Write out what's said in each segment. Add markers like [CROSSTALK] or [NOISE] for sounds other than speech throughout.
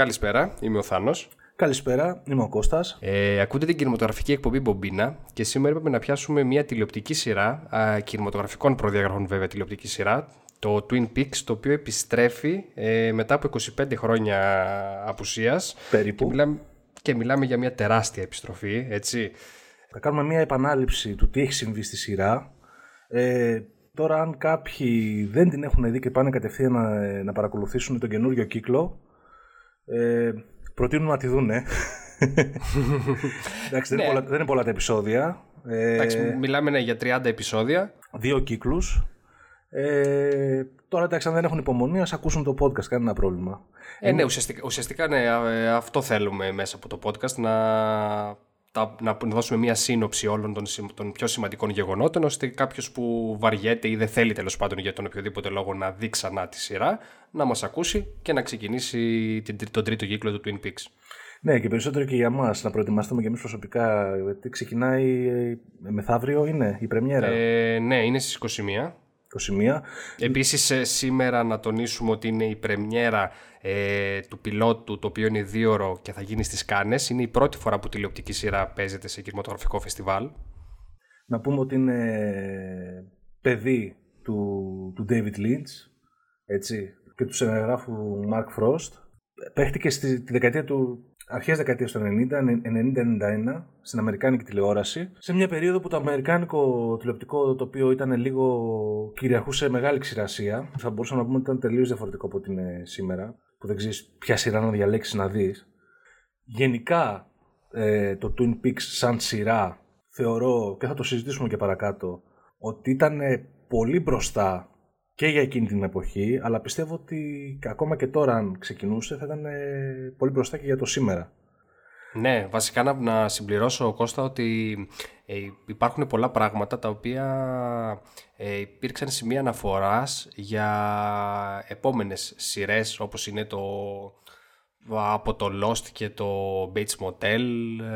καλησπέρα. Είμαι ο Θάνος. Καλησπέρα, είμαι ο Κώστας. Ε, ακούτε την κινηματογραφική εκπομπή Μπομπίνα και σήμερα έπρεπε να πιάσουμε μια τηλεοπτική σειρά, α, κινηματογραφικών προδιαγραφών βέβαια τηλεοπτική σειρά, το Twin Peaks, το οποίο επιστρέφει ε, μετά από 25 χρόνια απουσίας. Περίπου. Και μιλάμε, και μιλάμε για μια τεράστια επιστροφή, έτσι. Θα κάνουμε μια επανάληψη του τι έχει συμβεί στη σειρά. Ε, τώρα αν κάποιοι δεν την έχουν δει και πάνε κατευθείαν να, να παρακολουθήσουν τον καινούριο κύκλο, ε, προτείνουν να τη δούνε. [LAUGHS] Εντάξει, δεν, είναι Ναι. πολλά, δεν είναι πολλά τα επεισόδια. Ε, Εντάξει, μιλάμε ναι, για 30 επεισόδια. δύο κύκλους. Ε, τώρα εντάξει, αν δεν έχουν υπομονή, ας ακούσουν το podcast, κανένα πρόβλημα. Ε, ναι, ουσιαστικά, ουσιαστικά ναι, ε, αυτό θέλουμε μέσα από το podcast, να, τα, να δώσουμε μια σύνοψη όλων των, συμ- των πιο σημαντικών γεγονότων, ώστε κάποιος που βαριέται ή δεν θέλει τέλος πάντων για τον οποιοδήποτε λόγο να δει ξανά τη σειρά, να μας ακούσει και να ξεκινήσει την, τρί- τον τρίτο κύκλο του Twin Peaks. Ναι, και περισσότερο και για μας, να προετοιμαστούμε και εμείς προσωπικά. Γιατί ξεκινάει ε, μεθαύριο, είναι η πρεμιέρα; Ε, ναι, είναι στις 21. 21. Επίσης ε, σήμερα να τονίσουμε ότι είναι η πρεμιέρα ε, του πιλότου το οποίο είναι δίωρο και θα γίνει στις Κάνες. Είναι η πρώτη φορά που τηλεοπτική σειρά παίζεται σε κινηματογραφικό φεστιβάλ. Να πούμε ότι είναι παιδί του, του David Lynch, έτσι, και του σενεγράφου Mark Frost. Παίχτηκε στη τη δεκαετία του, αρχές δεκαετίας του 90, 90-91, στην Αμερικάνικη τηλεόραση, σε μια περίοδο που το Αμερικάνικο τηλεοπτικό τοπίο ήταν λίγο κυριαρχούσε μεγάλη ξηρασία. Θα μπορούσαμε να πούμε ότι ήταν τελείως διαφορετικό από ό,τι είναι σήμερα, που δεν ξέρεις ποια σειρά να διαλέξεις να δεις. Γενικά, ε, το Twin Peaks σαν σειρά θεωρώ και θα το συζητήσουμε και παρακάτω ότι ήταν ε, πολύ μπροστά και για εκείνη την εποχή αλλά πιστεύω ότι και ακόμα και τώρα αν ξεκινούσε θα ήταν ε, πολύ μπροστά και για το σήμερα. Ναι, βασικά να, να συμπληρώσω Κώστα ότι ε, υπάρχουν πολλά πράγματα τα οποία ε, υπήρξαν σημεία αναφοράς για επόμενες σειρές όπως είναι το από το Lost και το Bates Motel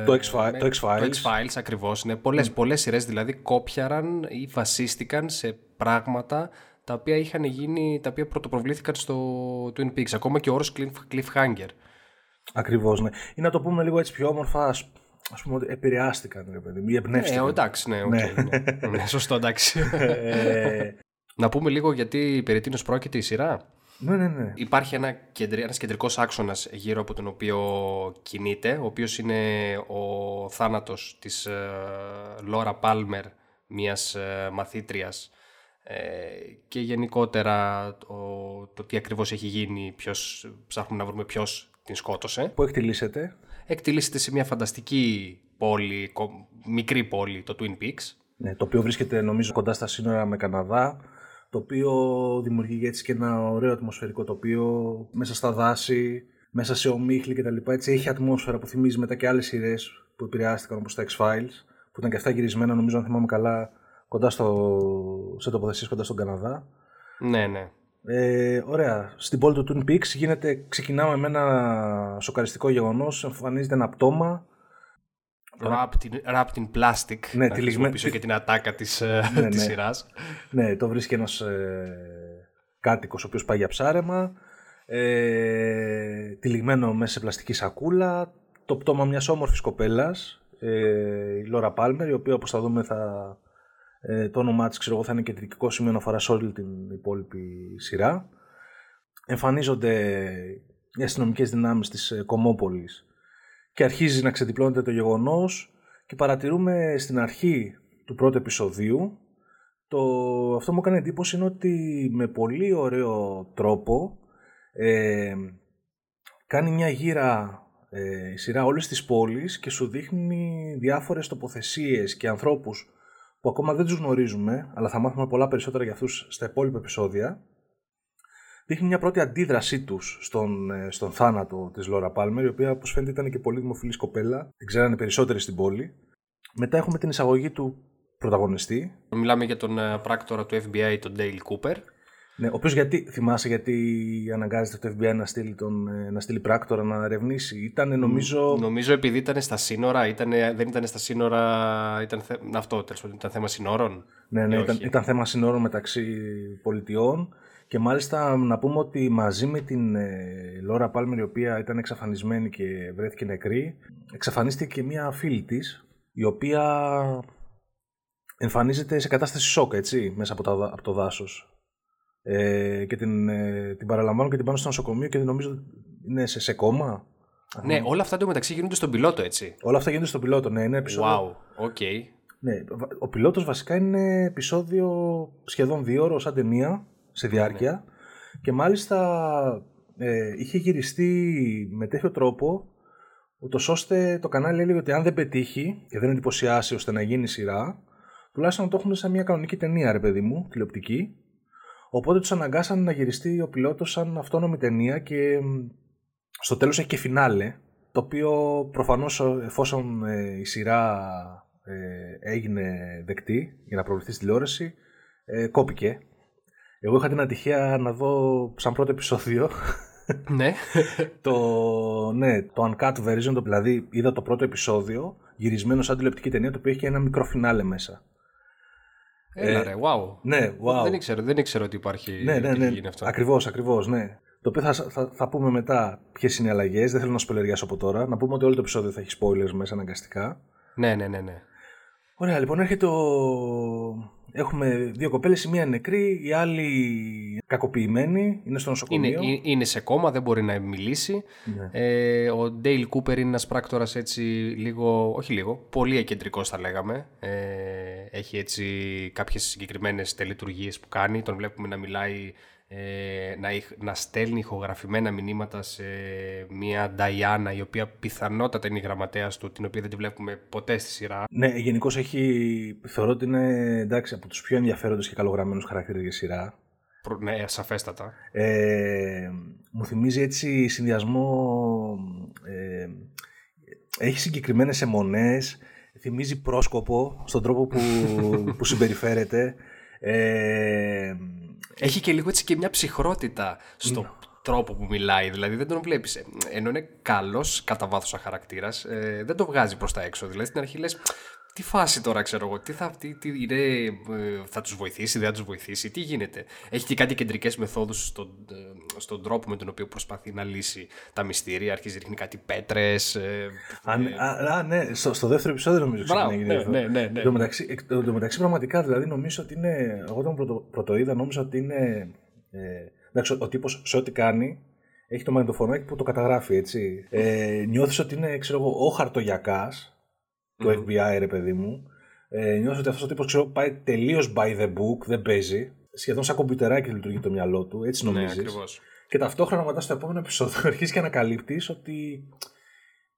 Το ε, X-Fi- με- το X-Files. το X-Files ακριβώς είναι πολλές, πολλές σειρές δηλαδή κόπιαραν ή βασίστηκαν σε πράγματα τα οποία είχαν γίνει, τα οποία πρωτοπροβλήθηκαν στο Twin Peaks ακόμα και ο όρος cliff- cliffhanger Ακριβώς, ναι. Ή να το πούμε λίγο έτσι πιο όμορφα, ας, ας πούμε ότι επηρεάστηκαν, ρε παιδί μου, ή Ε, εμπνεύστηκαν. εντάξει, ναι, οκ, Ναι. ναι. [LAUGHS] ναι, σωστό, εντάξει. ε, Να πούμε λίγο γιατί περί τίνος πρόκειται η σειρά. ναι, ναι, ναι. Υπάρχει ένα κεντρι, ένας κεντρικός άξονας γύρω από τον οποίο κινείται, ο οποίος είναι ο θάνατος της Λόρα Πάλμερ, μιας ε, μαθήτριας ε, και γενικότερα το, το τι ακριβώς έχει γίνει, ποιος, ψάχνουμε να βρούμε ποιος την σκότωσε. Πού εκτιλήσετε. Εκτελήσεται σε μια φανταστική πόλη, κο- μικρή πόλη, το Twin Peaks, Ναι, το οποίο βρίσκεται νομίζω κοντά στα σύνορα με Καναδά, το οποίο δημιουργεί έτσι και ένα ωραίο ατμοσφαιρικό τοπίο μέσα στα δάση, μέσα σε ομίχλη κτλ. Έτσι έχει ατμόσφαιρα που θυμίζει μετά και άλλες σειρές που επηρεάστηκαν όπως τα X-Files, που ήταν και αυτά γυρισμένα νομίζω αν θυμάμαι καλά κοντά στο, σε τοποθεσίες κοντά στον Καναδά. Ναι, ναι. Ε, ωραία. Στην πόλη του Twin Peaks γίνεται, ξεκινάμε με ένα σοκαριστικό γεγονός, εμφανίζεται ένα πτώμα Wrapped in, wrapped in plastic. Ναι, να τυλιγμέ- χρησιμοποιήσω και την ατάκα της, ε, Ναι, της ναι. σειράς. Ναι, το βρίσκει ένας ε, κάτοικος ο οποίος πάει για ψάρεμα, ε, τυλιγμένο μέσα σε πλαστική σακούλα, το πτώμα μιας όμορφης κοπέλας, ε, η Λόρα Πάλμερ, η οποία όπως θα δούμε θα, ε, το όνομά της ξέρω εγώ, θα είναι κεντρικό σημείο αναφοράς σε όλη την υπόλοιπη σειρά. Εμφανίζονται οι αστυνομικές δυνάμεις της ε, Κομόπολης και αρχίζει να ξεδιπλώνεται το γεγονός και παρατηρούμε στην αρχή του πρώτου επεισοδίου το, αυτό μου έκανε εντύπωση είναι ότι με πολύ ωραίο τρόπο ε, κάνει μια γύρα ε, η σειρά όλες τις πόλεις και σου δείχνει διάφορες τοποθεσίες και ανθρώπους που ακόμα δεν τους γνωρίζουμε αλλά θα μάθουμε πολλά περισσότερα για αυτούς στα υπόλοιπα επεισόδια δείχνει μια πρώτη αντίδρασή τους στον, ε, στον θάνατο της Λόρα Πάλμερ η οποία όπως φαίνεται ήταν και πολύ δημοφιλής κοπέλα την ξέρανε περισσότεροι στην πόλη μετά έχουμε την εισαγωγή του πρωταγωνιστή Μιλάμε για τον ε, πράκτορα του FBI, τον Dale Cooper. Ναι, ο οποίος γιατί, θυμάσαι γιατί αναγκάζεται το FBI να στείλει, τον, ε, να στείλει πράκτορα να ερευνήσει. Ήταν νομίζω. Νομίζω επειδή ήταν στα σύνορα, ήτανε, δεν ήταν στα σύνορα, ήταν θε, αυτό τέλος πάντων, ήταν θέμα σύνορων. Ναι, ναι, Ε, ήταν, όχι. ήταν θέμα συνόρων μεταξύ πολιτιών Και μάλιστα να πούμε ότι μαζί με την ε, Λόρα Πάλμερ η οποία ήταν εξαφανισμένη και βρέθηκε νεκρή, εξαφανίστηκε και μια φίλη της η οποία εμφανίζεται σε κατάσταση σοκ, έτσι, μέσα από, τα, από το δάσος. Ε, και την, ε, την παραλαμβάνουν και την πάνε στο νοσοκομείο και νομίζω είναι σε, σε κόμμα. Ναι, όλα αυτά μεταξύ γίνονται στον πιλότο, έτσι. Όλα αυτά γίνονται στον πιλότο, ναι, είναι επεισόδιο. Wow, okay. Ναι, ο πιλότος βασικά είναι επεισόδιο σχεδόν δύο ώρο σαν ταινία σε διάρκεια ναι. και μάλιστα ε, είχε γυριστεί με τέτοιο τρόπο ούτως ώστε το κανάλι έλεγε ότι αν δεν πετύχει και δεν εντυπωσιάσει ώστε να γίνει σειρά τουλάχιστον να το έχουν σαν μια κανονική ταινία ρε παιδί μου, τηλεοπτική οπότε τους αναγκάσαν να γυριστεί ο πιλότος σαν αυτόνομη ταινία και στο τέλος έχει και φινάλε το οποίο προφανώς εφόσον ε, η σειρά ε, έγινε δεκτή για να προβληθεί στη τηλεόραση ε, κόπηκε εγώ είχα την ατυχία να δω σαν πρώτο επεισόδιο [LAUGHS] ναι. το, ναι, το uncut version, δηλαδή είδα το πρώτο επεισόδιο γυρισμένο σαν τηλεοπτική ταινία το οποίο έχει ένα μικρό φινάλε μέσα. Έλα ε, ρε, wow. Ναι, wow. Δεν ήξερα, δεν ήξερα ότι υπάρχει ναι, ναι, ναι, ναι. αυτό. Ακριβώς, ακριβώς, ναι. Το οποίο θα, θα, θα πούμε μετά ποιες είναι οι αλλαγές. Δεν θέλω να σπελεριάσω από τώρα. Να πούμε ότι όλο το επεισόδιο θα έχει spoilers μέσα αναγκαστικά. Ναι, ναι, ναι. ναι. Ωραία, λοιπόν, έρχεται το, Έχουμε δύο κοπέλες, η μία νεκρή, η άλλη κακοποιημένη, είναι στο νοσοκομείο. Είναι, είναι σε κόμμα, δεν μπορεί να μιλήσει. Ναι. Ε, ο Ντέιλ Κούπερ είναι ένας πράκτορας έτσι λίγο, όχι λίγο, πολύ εκεντρικός θα λέγαμε. Ε, έχει έτσι κάποιες συγκεκριμένες τελετουργίες που κάνει, τον βλέπουμε να μιλάει ε, να, να στέλνει ηχογραφημένα μηνύματα σε μια Νταϊάννα η οποία πιθανότατα είναι η γραμματέας του, την οποία δεν τη βλέπουμε ποτέ στη σειρά. Ναι, γενικώ έχει. Θεωρώ ότι είναι εντάξει, από τους πιο ενδιαφέροντες και καλογραμμένους χαρακτήρες για σειρά. Ναι, σαφέστατα. Ε, μου θυμίζει έτσι συνδυασμό. Ε, έχει συγκεκριμένες αιμονές, θυμίζει πρόσκοπο στον τρόπο που, που [LAUGHS] συμπεριφέρεται. Ε, έχει και λίγο έτσι και μια ψυχρότητα στο ναι. τρόπο που μιλάει. Δηλαδή δεν τον βλέπεις. Ε, ενώ είναι καλός κατά βάθος χαρακτήρας, ε, δεν το βγάζει προς τα έξω. Δηλαδή στην αρχή λες, τι φάση τώρα ξέρω εγώ, τι θα, τι, τι είναι, ε, θα τους βοηθήσει, δεν θα τους βοηθήσει, τι γίνεται. Έχει και κάτι κεντρικές μεθόδους στον, ε, στον τρόπο με τον οποίο προσπαθεί να λύσει τα μυστήρια, αρχίζει ρίχνει κάτι πέτρες. Ε, α, ναι, α, ναι, στο, στο δεύτερο επεισόδιο νομίζω ξεκινάει. Ναι, ναι, ναι, ναι. Εν μεταξύ, μεταξύ πραγματικά δηλαδή νομίζω ότι είναι, εγώ όταν πρωτο, πρωτοείδα νόμιζα ότι είναι, ε, εντάξει, ο τύπος σε ό,τι κάνει έχει το μαγνητοφωνάκι που το καταγράφει έτσι. Ε, νιώθεις ότι είναι ξέρω εγώ, ο χαρτογιακάς του mm FBI, ρε παιδί μου. Ε, νιώθω ότι αυτός ο τύπος ξέρω, πάει τελείως by the book, δεν παίζει. Σχεδόν σαν κομπιουτεράκι λειτουργεί το μυαλό του, έτσι νομίζεις. Ναι, και ταυτόχρονα μετά στο επόμενο επεισόδιο [LAUGHS] αρχίζεις και ανακαλύπτεις ότι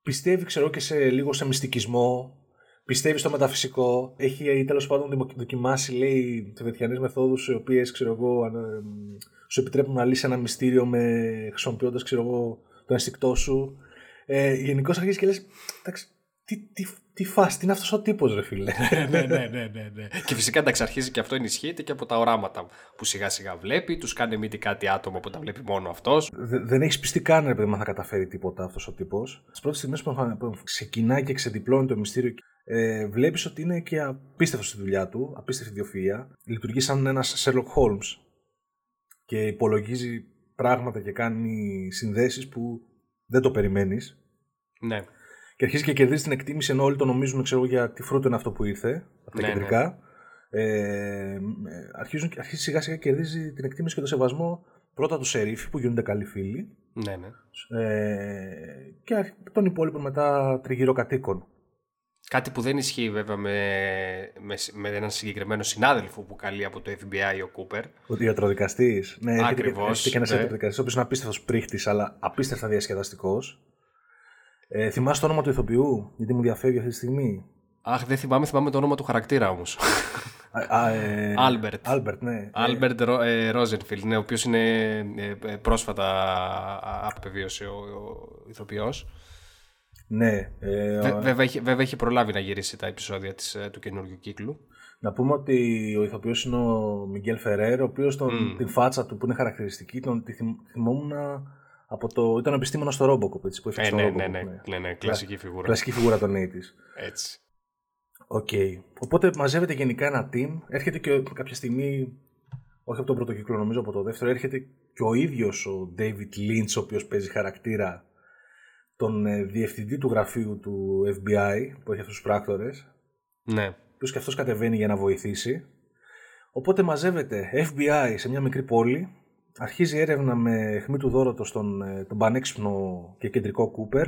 πιστεύει, ξέρω, και σε λίγο σε μυστικισμό. Πιστεύει στο μεταφυσικό. Έχει τέλος πάντων δοκιμάσει, λέει, τεβετιανέ μεθόδους, οι οποίες, ξέρω εγώ, σου επιτρέπουν να λύσει ένα μυστήριο με χρησιμοποιώντας, ξέρω εγώ, το ενστικτό σου. Ε, Γενικώς αρχίζεις και λες, εντάξει, τι, τι, τι φάση, τι είναι αυτός ο τύπος, ρε φίλε. [LAUGHS] ναι, ναι, ναι, ναι, ναι. Και φυσικά εντάξει, αρχίζει και αυτό ενισχύεται και από τα οράματα που σιγά σιγά βλέπει, τους κάνει μύτη κάτι άτομο που τα βλέπει μόνο αυτός. δεν έχεις πιστεί καν, ρε παιδί, θα καταφέρει τίποτα αυτός ο τύπος. Τις πρώτες στιγμές που ξεκινάει και ξεδιπλώνει το μυστήριο, ε, βλέπεις ότι είναι και απίστευτος στη δουλειά του, απίστευτη ιδιοφυα. Λειτουργεί σαν ένας Sherlock Holmes και υπολογίζει πράγματα και κάνει συνδέσεις που δεν το περιμένεις. Ναι και αρχίζει και κερδίζει την εκτίμηση ενώ όλοι το νομίζουν ξέρω, για τι φρούτο είναι αυτό που ήρθε από τα ναι, κεντρικά. Ναι. Ε, αρχίζουν, αρχίζει σιγά σιγά και κερδίζει την εκτίμηση και το σεβασμό πρώτα του Σερίφη που γίνονται καλοί φίλοι. Ναι, ναι. Ε, και τον υπόλοιπο μετά τριγύρω κατοίκων. Κάτι που δεν ισχύει βέβαια με, με, με έναν συγκεκριμένο συνάδελφο που καλεί από το FBI ο Κούπερ. Ο ιατροδικαστής. Ναι, Ακριβώς. Έχει και ένας ναι. ιατροδικαστής, ο οποίος είναι απίστευτος πρίχτης, αλλά απίστευτα διασκεδαστικός. Ε, θυμάσαι το όνομα του ηθοποιού, γιατί μου διαφεύγει αυτή τη στιγμή. Αχ, δεν θυμάμαι, θυμάμαι το όνομα του χαρακτήρα όμως. Άλμπερτ. Άλμπερτ, ναι. Άλμπερτ Ρόζενφιλντ, ναι, ο οποίος είναι ε, ε, πρόσφατα απεβίωσε ο, ο ηθοποιός. Ναι. Ε, βέβαια, έχει, βέβαια έχει προλάβει να γυρίσει τα επεισόδια της, ε, του καινούργιου κύκλου. Να πούμε ότι ο ηθοποιός είναι ο Μιγκέλ Φερέρ, ο οποίος mm. την φάτσα του που είναι χαρακτηριστική, τον τη θυμόμουν από το... Ήταν ο επιστήμονας στο Robocop, έτσι, που έφτιαξε ε, ναι, το Robocop. Ναι, ναι, ναι, ναι, κλασική φιγούρα. Κλασική φιγούρα των 80's. Έτσι. Οκ. Okay. Οπότε μαζεύεται γενικά ένα team. Έρχεται και κάποια στιγμή όχι από τον πρώτο κύκλο, νομίζω από το δεύτερο, έρχεται και ο ίδιος ο David Lynch, ο οποίος παίζει χαρακτήρα τον ε, διευθυντή του γραφείου του FBI, που έχει αυτούς τους πράκτορες. Ναι. Που και αυτός κατεβαίνει για να βοηθήσει. Οπότε μαζεύεται FBI σε μια μικρή πόλη, αρχίζει έρευνα με αιχμή του δόρατος τον ε, τον πανέξυπνο και κεντρικό Κούπερ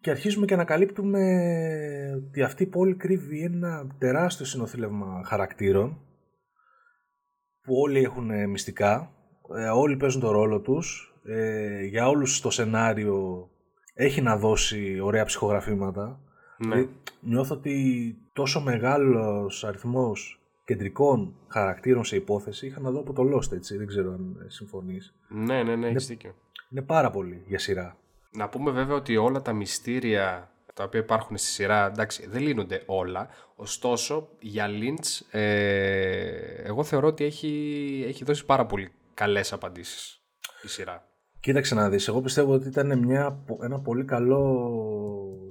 και αρχίζουμε και ανακαλύπτουμε ότι αυτή η πόλη κρύβει ένα τεράστιο συνοθήλευμα χαρακτήρων που όλοι έχουν μυστικά, ε, όλοι παίζουν το ρόλο τους, ε, για όλους το σενάριο έχει να δώσει ωραία ψυχογραφήματα. Ναι. Νιώθω ότι τόσο μεγάλος αριθμός κεντρικών χαρακτήρων σε υπόθεση είχα να δω από το Lost, έτσι. Δεν ξέρω αν συμφωνείς. Ναι, ναι, ναι, έχεις δίκιο. Είναι πάρα πολύ για σειρά. Να πούμε βέβαια ότι όλα τα μυστήρια τα οποία υπάρχουν στη σειρά, εντάξει, δεν λύνονται όλα. Ωστόσο, για Lynch, ε, εγώ θεωρώ ότι έχει, έχει δώσει πάρα πολύ καλές απαντήσεις η σειρά. Κοίταξε να δεις, εγώ πιστεύω ότι ήταν μια, ένα πολύ καλό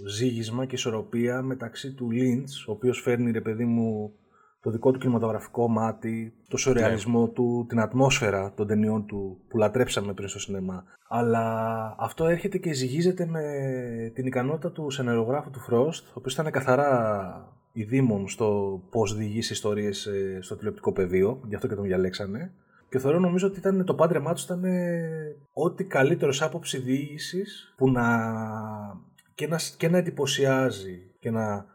ζήγισμα και ισορροπία μεταξύ του Lynch, ο οποίος φέρνει, ρε παιδί μου, το δικό του κινηματογραφικό μάτι, το σουρεαλισμό ναι. του, την ατμόσφαιρα των ταινιών του που λατρέψαμε πριν στο σινεμά. Αλλά αυτό έρχεται και ζυγίζεται με την ικανότητα του σενεργογράφου του Frost, ο οποίος ήταν καθαρά ειδήμων στο πώς διηγήσει ιστορίες ε, στο τηλεοπτικό πεδίο, γι' αυτό και τον διαλέξανε. Και θεωρώ νομίζω ότι ήταν, το πάντρεμά τους ήταν ό,τι καλύτερος άποψη διήγησης που να και, να και να εντυπωσιάζει και να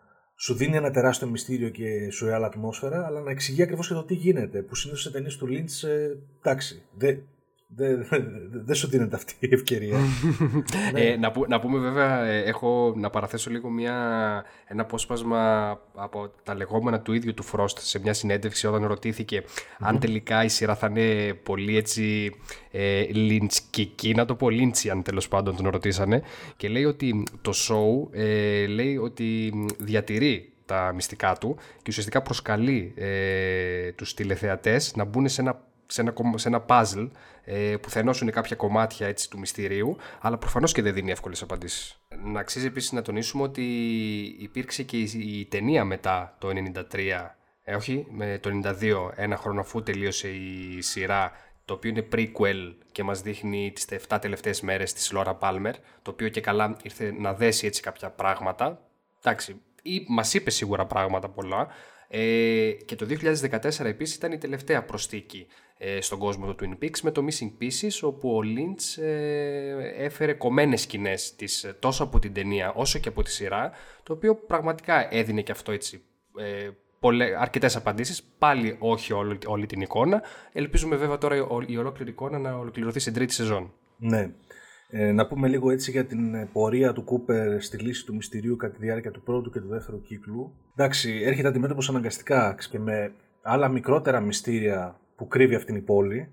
σου δίνει ένα τεράστιο μυστήριο και σου άλλη ατμόσφαιρα, αλλά να εξηγεί ακριβώς και το τι γίνεται. Που συνήθως σε ταινίες του Lynch, ε, εντάξει, δεν δεν δε σου δίνεται αυτή η ευκαιρία. [LAUGHS] ναι. ε, να, να πούμε βέβαια, ε, έχω να παραθέσω λίγο μια, ένα απόσπασμα από τα λεγόμενα του ίδιου του Frost σε μια συνέντευξη όταν ρωτήθηκε αν τελικά η σειρά θα είναι πολύ έτσι ε, λιντσკική, να το πω λίντσιαν τέλος πάντων τον ρωτήσανε και λέει ότι το show ε, λέει ότι διατηρεί τα μυστικά του και ουσιαστικά προσκαλεί ε, τους τηλεθεατές να μπουν σε ένα σε ένα, σε ένα puzzle ε, που θα ενώσουν κάποια κομμάτια έτσι, του μυστηρίου, αλλά προφανώς και δεν δίνει εύκολες απαντήσεις. Να αξίζει επίσης να τονίσουμε ότι υπήρξε και η, η ταινία μετά το 93, ε, όχι, με το 92, ένα χρόνο αφού τελείωσε η σειρά, το οποίο είναι prequel και μας δείχνει τις 7 τελευταίες μέρες της Laura Palmer, το οποίο και καλά ήρθε να δέσει έτσι κάποια πράγματα. Εντάξει, ή μας είπε σίγουρα πράγματα πολλά, ε, και το 2014 επίσης ήταν η τελευταία προστίκη ε, στον κόσμο του Twin Peaks με το Missing Pieces όπου ο Lynch ε, έφερε κομμένες σκηνές της, ε, τόσο από την ταινία όσο και από τη σειρά το οποίο πραγματικά έδινε και αυτό έτσι ε, πολλές, αρκετές απαντήσεις πάλι όχι όλη, όλη την εικόνα. Ελπίζουμε βέβαια τώρα η ολόκληρη εικόνα να ολοκληρωθεί στην τρίτη σεζόν. Ναι, ε, να πούμε λίγο έτσι για την ε, πορεία του Κούπερ στη λύση του μυστηρίου κατά τη διάρκεια του πρώτου και του δεύτερου κύκλου. Εντάξει, έρχεται αντιμέτωπος αναγκαστικά και με άλλα μικρότερα μυστήρια που κρύβει αυτήν η πόλη.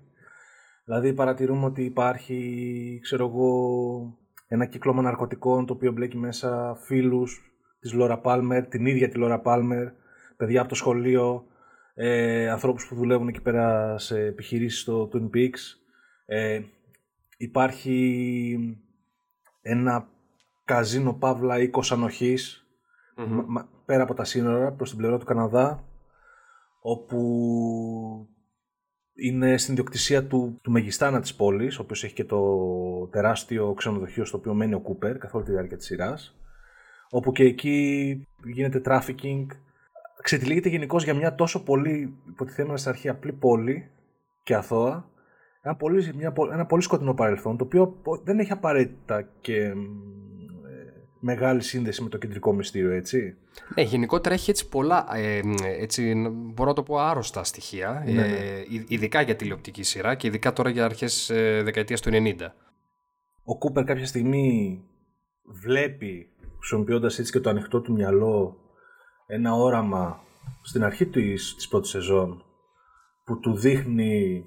Δηλαδή παρατηρούμε ότι υπάρχει, ξέρω εγώ, ένα κύκλωμα ναρκωτικών το οποίο μπλέκει μέσα φίλους της Λόρα Πάλμερ, την ίδια τη Λόρα Πάλμερ, παιδιά από το σχολείο, ε, ανθρώπους που δουλεύουν εκεί πέρα σε επιχειρήσεις στο Twin Peaks. Ε, υπάρχει ένα καζίνο Παύλα οίκος πέρα από τα σύνορα προς την πλευρά του Καναδά όπου είναι στην ιδιοκτησία του, του Μεγιστάνα της πόλης ο οποίος έχει και το τεράστιο ξενοδοχείο στο οποίο μένει ο Κούπερ καθ' όλη τη διάρκεια της σειράς όπου και εκεί γίνεται trafficking. Ξετυλίγεται γενικώς για μια τόσο πολύ υποτιθέμενα στην αρχή απλή πόλη και αθώα ένα πολύ, μια, ένα πολύ σκοτεινό παρελθόν, το οποίο δεν έχει απαραίτητα και ε, μεγάλη σύνδεση με το κεντρικό μυστήριο, έτσι. Ναι, γενικότερα έχει έτσι πολλά, ε, έτσι, μπορώ να το πω άρρωστα στοιχεία, ναι, ναι. Ε, ειδικά για τηλεοπτική σειρά και ειδικά τώρα για αρχές ε, δεκαετίας του 90. Ο Κούπερ κάποια στιγμή βλέπει, χρησιμοποιώντας έτσι και το ανοιχτό του μυαλό, ένα όραμα στην αρχή της, της πρώτης σεζόν που του δείχνει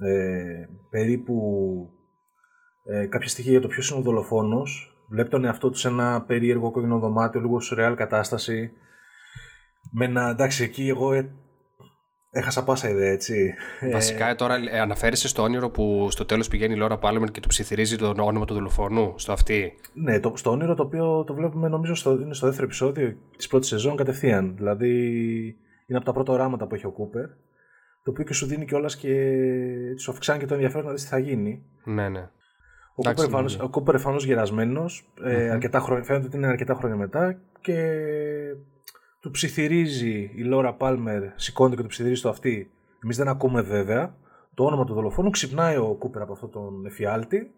ε, περίπου ε, κάποια στοιχεία για το ποιος είναι ο δολοφόνος. Βλέπει τον εαυτό τους σε ένα περίεργο κόκκινο δωμάτιο, λίγο σουρεάλ κατάσταση. Με ένα εντάξει, εκεί εγώ ε, έχασα πάσα ιδέα, έτσι. Βασικά, ε, τώρα ε, αναφέρεσαι στο όνειρο που στο τέλος πηγαίνει η Λόρα Πάλμερ και του ψιθυρίζει το όνομα του δολοφόνου, στο αυτή; Ναι, το, στο όνειρο το οποίο το βλέπουμε νομίζω στο, είναι στο δεύτερο επεισόδιο της πρώτης σεζόν κατευθείαν. Δηλαδή, είναι από τα πρώτα οράματα που έχει ο Κούπερ το οποίο και σου δίνει κιόλας και σου αυξάνει και το ενδιαφέρον να δεις τι θα γίνει. Ναι, ναι. Ο Κούπερ προφανώ γερασμένος, ε, φαίνεται ότι είναι αρκετά χρόνια μετά και του ψιθυρίζει η Λόρα Πάλμερ, σηκώνεται και του ψιθυρίζει το αυτή. Εμείς δεν ακούμε βέβαια το όνομα του δολοφόνου. Ξυπνάει ο Κούπερ από αυτόν τον εφιάλτη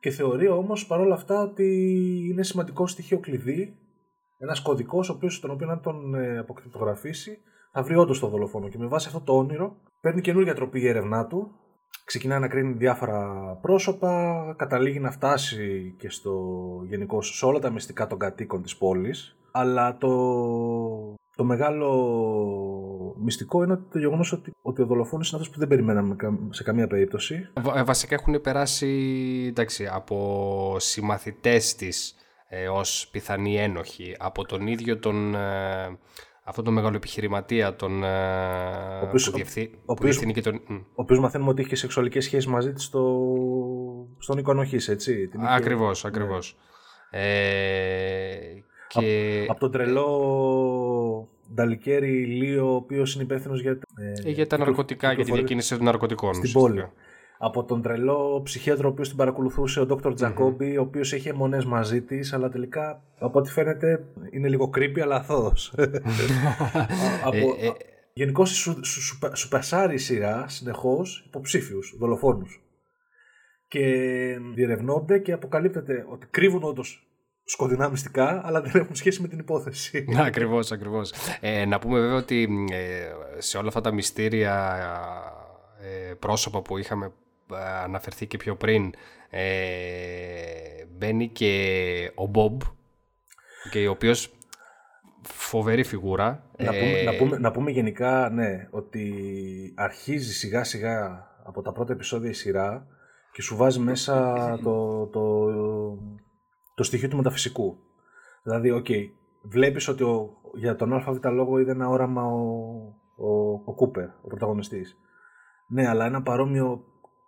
και θεωρεί όμως παρόλα αυτά ότι είναι σημαντικό στοιχείο κλειδί. Ένας κωδικός, ο οποίο τον οποίο αν τον ε, αποκτητογραφήσει θα βρει όντως τον δολοφόνο. Και με βάση αυτό το όνειρο παίρνει καινούργια τροπή η έρευνά του. Ξεκινάει να κρίνει διάφορα πρόσωπα, καταλήγει να φτάσει και στο γενικό σε όλα τα μυστικά των κατοίκων της πόλης αλλά το, το μεγάλο μυστικό είναι το γεγονός ότι, ότι ο δολοφόνο είναι αυτό που δεν περιμέναμε σε καμία περίπτωση. Ε, βασικά έχουν περάσει εντάξει, από συμμαθητές της ε, ως πιθανή ένοχη, από τον ίδιο τον. Ε, αυτό τον μεγάλο επιχειρηματία, τον ε, οποίος, που, διευθύ, ο, οποίος, και τον... Ο οποίος μαθαίνουμε ότι είχε σεξουαλικές σχέσεις μαζί της στο, στον οίκο έτσι. Ακριβώ, ακριβώς. Ναι. Ε, και... Από τον τρελό Νταλικέρι Λίο, ο οποίος είναι υπεύθυνος για, ε, για τα ναρκωτικά, για τη διακίνηση των ναρκωτικών. Στην πόλη. Από τον τρελό ψυχίατρο, ο οποίος την παρακολουθούσε, ο Δόκτωρ Τζακόμπι, ο οποίος είχε αιμονές μαζί της, αλλά τελικά από ό,τι φαίνεται είναι λίγο creepy, αλλά αθώος. [LAUGHS] από... ε, ε... Γενικώ σου, σου, σου, σου πασάρει η σειρά συνεχώς υποψήφιους, δολοφόνους. Και διερευνώνται και αποκαλύπτεται ότι κρύβουν όντως σκοτεινά μυστικά, αλλά δεν έχουν σχέση με την υπόθεση. Ναι, [LAUGHS] ακριβώς, ακριβώς. Ε, να πούμε βέβαια ότι ε, σε όλα αυτά τα μυστήρια ε, πρόσωπα που είχαμε αναφερθεί και πιο πριν, μπαίνει και ο Μπομπ, και ο οποίος φοβερή φιγούρα. Να πούμε, να, πούμε, να πούμε γενικά, ναι, ότι αρχίζει σιγά σιγά από τα πρώτα επεισόδια η σειρά και σου βάζει μέσα το, το, το στοιχείο του μεταφυσικού. Δηλαδή, οκ, okay, βλέπεις ότι ο, για τον Α Β λόγο είδε ένα όραμα ο, ο, ο Κούπερ, ο πρωταγωνιστής. Ναι, αλλά ένα παρόμοιο,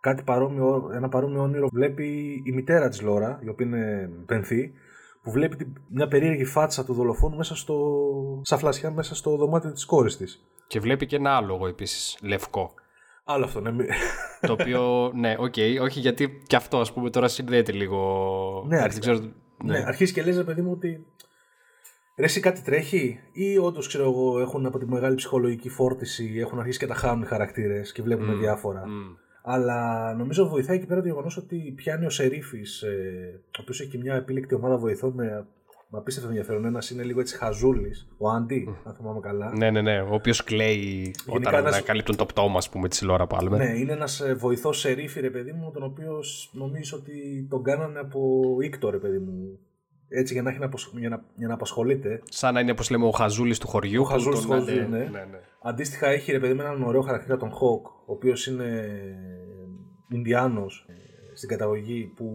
κάτι παρόμοιο, ένα παρόμοιο όνειρο βλέπει η μητέρα της Λόρα, η οποία είναι πενθεί, που βλέπει μια περίεργη φάτσα του δολοφόνου μέσα στο, σαν φλασιά μέσα στο δωμάτιο της κόρης της. Και βλέπει και ένα άλογο επίσης, λευκό. Άλλο αυτό, ναι. το οποίο, ναι, οκ, okay, όχι γιατί και αυτό ας πούμε τώρα συνδέεται λίγο. Ναι, αρχίζει, ξέρω, ναι. ναι. αρχίζει και λες, παιδί μου, ότι ρε εσύ κάτι τρέχει; Ή όντως ξέρω εγώ έχουν από τη μεγάλη ψυχολογική φόρτιση, έχουν αρχίσει και τα χάνουν οι χαρακτήρες και βλέπουμε mm, διάφορα. Mm. Αλλά νομίζω βοηθάει εκεί πέρα το γεγονός ότι πιάνει ο Σερίφης, ε, ο οποίος έχει μια επίλεκτη ομάδα βοηθών με με απίστευτο ενδιαφέρον. Ένας είναι λίγο έτσι χαζούλης, ο Άντι, αν θυμάμαι καλά. Ναι, ναι, ναι. Ο οποίος κλαίει όταν ένας... καλύπτουν το πτώμα, ας πούμε, τη Λόρα Πάλμερ. Ναι, είναι ένας ε, βοηθός σερίφη, ρε παιδί μου, τον οποίος νομίζω ότι τον κάνανε από Ίκτο, ρε παιδί μου. Έτσι για να, έχει να, για να, για να απασχολείται. Σαν να είναι, όπως λέμε, ο χαζούλης του χωριού. Ο χαζούλης του χωριού, ναι. ναι. ναι, ναι. Αντίστοιχα έχει ρε παιδί με έναν ωραίο χαρακτήρα τον Χοκ, ο οποίος είναι Ινδιάνος στην καταγωγή που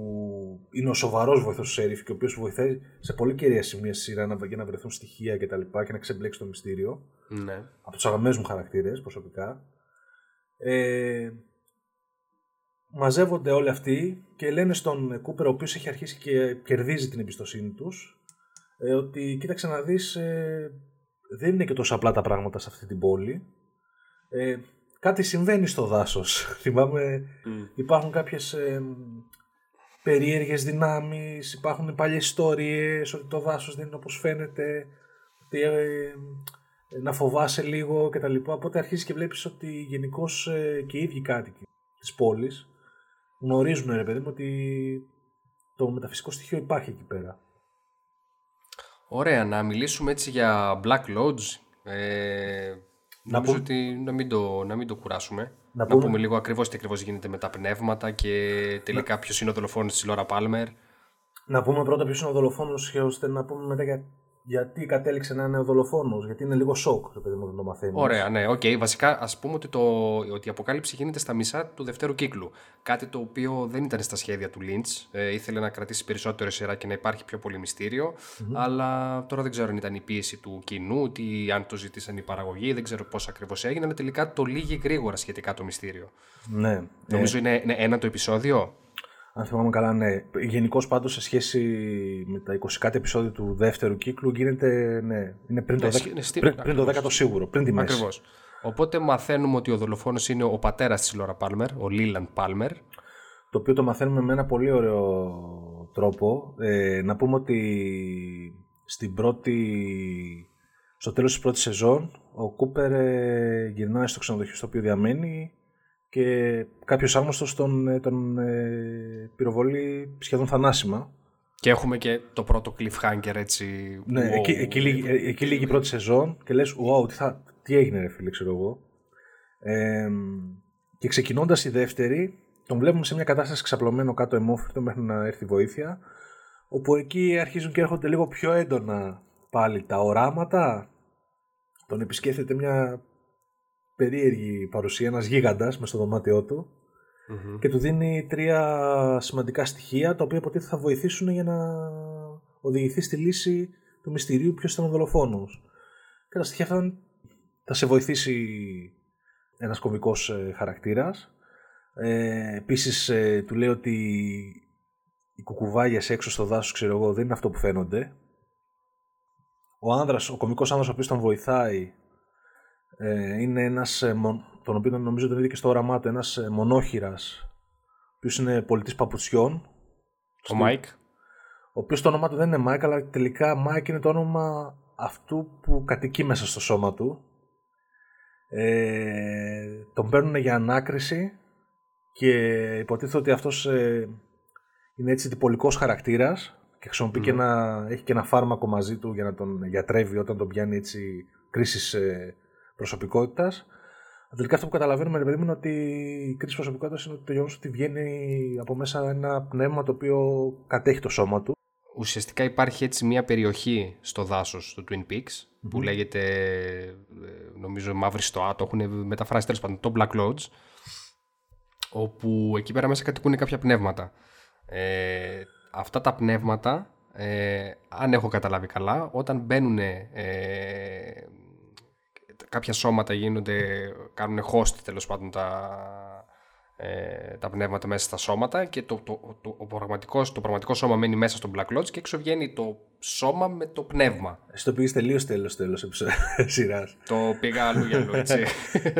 είναι ο σοβαρός βοηθός του Σέριφ και ο οποίος βοηθάει σε πολύ κυρία σημεία στη σειρά για να βρεθούν στοιχεία και τα λοιπά και να ξεμπλέξει το μυστήριο. Ναι. Από τους αγαπημένους μου χαρακτήρες προσωπικά. Ε, μαζεύονται όλοι αυτοί και λένε στον Κούπερ, ο οποίος έχει αρχίσει και κερδίζει την εμπιστοσύνη τους, ε, ότι κοίταξε να δεις, ε, δεν είναι και τόσο απλά τα πράγματα σε αυτή την πόλη. Ε, κάτι συμβαίνει στο δάσος. [LAUGHS] Θυμάμαι υπάρχουν κάποιες ε, περίεργες δυνάμεις, υπάρχουν παλιές ιστορίες ότι το δάσος δεν είναι όπως φαίνεται, ότι ε, να φοβάσαι λίγο κτλ. Οπότε αρχίζεις και βλέπεις ότι γενικώς ε, και οι ίδιοι κάτοικοι της πόλης γνωρίζουν ρε παιδί μου ότι το μεταφυσικό στοιχείο υπάρχει εκεί πέρα. Ωραία, να μιλήσουμε έτσι για Black Lodge. Ε, να Νομίζω ότι να μην, το, να μην το κουράσουμε. Να, πούμε... να πούμε λίγο ακριβώς τι ακριβώς γίνεται με τα πνεύματα και τελικά να... ποιος είναι ο δολοφόνος της Λόρα Πάλμερ. Να πούμε πρώτα ποιος είναι ο δολοφόνος και ώστε να πούμε μετά για γιατί κατέληξε να είναι ο δολοφόνος, γιατί είναι λίγο σοκ ρε παιδί μου το μαθαίνεις. Ωραία, ναι, οκ. Okay. Βασικά, ας πούμε ότι, το, ότι η αποκάλυψη γίνεται στα μισά του δευτέρου κύκλου. Κάτι το οποίο δεν ήταν στα σχέδια του Λιντς. Ε, ήθελε να κρατήσει περισσότερο σειρά και να υπάρχει πιο πολύ Αλλά τώρα δεν ξέρω αν ήταν η πίεση του κοινού, τι, αν το ζητήσαν οι παραγωγοί, δεν ξέρω πώς ακριβώς έγινε. Αλλά τελικά το λύγει γρήγορα σχετικά το μυστήριο. Ναι. Νομίζω ε... είναι, είναι ένα το επεισόδιο. Αν θυμάμαι καλά, ναι. Γενικώς πάντως σε σχέση με τα 20 κάτι επεισόδια του δεύτερου κύκλου γίνεται. Ναι, είναι πριν το, ναι, 10, πριν, πριν το 10 σίγουρο, πριν τη μέση. Ακριβώς. Οπότε μαθαίνουμε ότι ο δολοφόνος είναι ο πατέρας της Λόρα Πάλμερ, ο Λίλαντ Πάλμερ. Το οποίο το μαθαίνουμε με ένα πολύ ωραίο τρόπο. Ε, να πούμε ότι στην πρώτη, στο τέλος της πρώτης σεζόν ο Κούπερ ε, γυρνάει στο ξενοδοχείο στο οποίο διαμένει και κάποιος άγνωστος τον, ε, τον ε, πυροβολεί σχεδόν θανάσιμα. Και έχουμε και το πρώτο cliffhanger έτσι. Ναι, wow. εκεί, εκεί, λύγει, ε, εκεί λύγει η πρώτη σεζόν και λες wow, τι, θα, τι έγινε ρε φίλε ξέρω εγώ. Ε, και ξεκινώντας η δεύτερη τον βλέπουμε σε μια κατάσταση ξαπλωμένο κάτω εμόφυρτο μέχρι να έρθει βοήθεια όπου εκεί αρχίζουν και έρχονται λίγο πιο έντονα πάλι τα οράματα τον επισκέφτεται μια περίεργη παρουσία, ένας γίγαντας μες στο δωμάτιό του Μμμ. και του δίνει τρία σημαντικά στοιχεία τα οποία υποτίθεται θα βοηθήσουν για να οδηγηθεί στη λύση του μυστηρίου ποιος ήταν ο δολοφόνος. Και τα στοιχεία αυτά θα σε βοηθήσει ένας κομβικός ε, χαρακτήρας. Ε, επίσης ε, του λέει ότι οι κουκουβάγες έξω στο δάσος ξέρω εγώ δεν είναι αυτό που φαίνονται. Ο άνδρας, ο κομβικός άνδρας ο οποίος τον βοηθάει ε, είναι ένας, ε, μο- τον οποίο νομίζω τον είδε και στο όραμά του, ένας ε, μονόχειρας, ο οποίος είναι πωλητής παπουτσιών, Ο Μάικ. ο οποίος το όνομά του δεν είναι Μάικ, αλλά τελικά Μάικ είναι το όνομα αυτού που κατοικεί μέσα στο σώμα του. Ε, τον παίρνουν για ανάκριση και υποτίθεται ότι αυτός ε, είναι έτσι διπολικός χαρακτήρας και χρησιμοποιεί και ένα, έχει και ένα φάρμακο μαζί του για να τον γιατρεύει όταν τον πιάνει έτσι κρίσης ε, προσωπικότητας. Τελικά αυτό που καταλαβαίνουμε, ρε παιδί μου, είναι ότι η κρίση προσωπικότητας είναι το γεγονός ότι βγαίνει από μέσα ένα πνεύμα το οποίο κατέχει το σώμα του. Ουσιαστικά υπάρχει έτσι μια περιοχή στο δάσος του Twin Peaks που λέγεται ε, νομίζω Μαύρη Στοά, το έχουν μεταφράσει τέλος πάντων το Black Lodge όπου εκεί πέρα μέσα κατοικούν κάποια πνεύματα. Ε, αυτά τα πνεύματα, ε, αν έχω καταλάβει καλά, όταν μπαίνουν ε, κάποια σώματα γίνονται, κάνουν host τέλος πάντων τα, ε, τα πνεύματα μέσα στα σώματα και το, το, το, ο πραγματικός, το πραγματικό σώμα μένει μέσα στο Black Lodge και έξω βγαίνει το σώμα με το πνεύμα. Εσύ το πήγε τελείως τέλος τέλος [LAUGHS] σειράς. Το πήγα αλλού για αλλού, έτσι.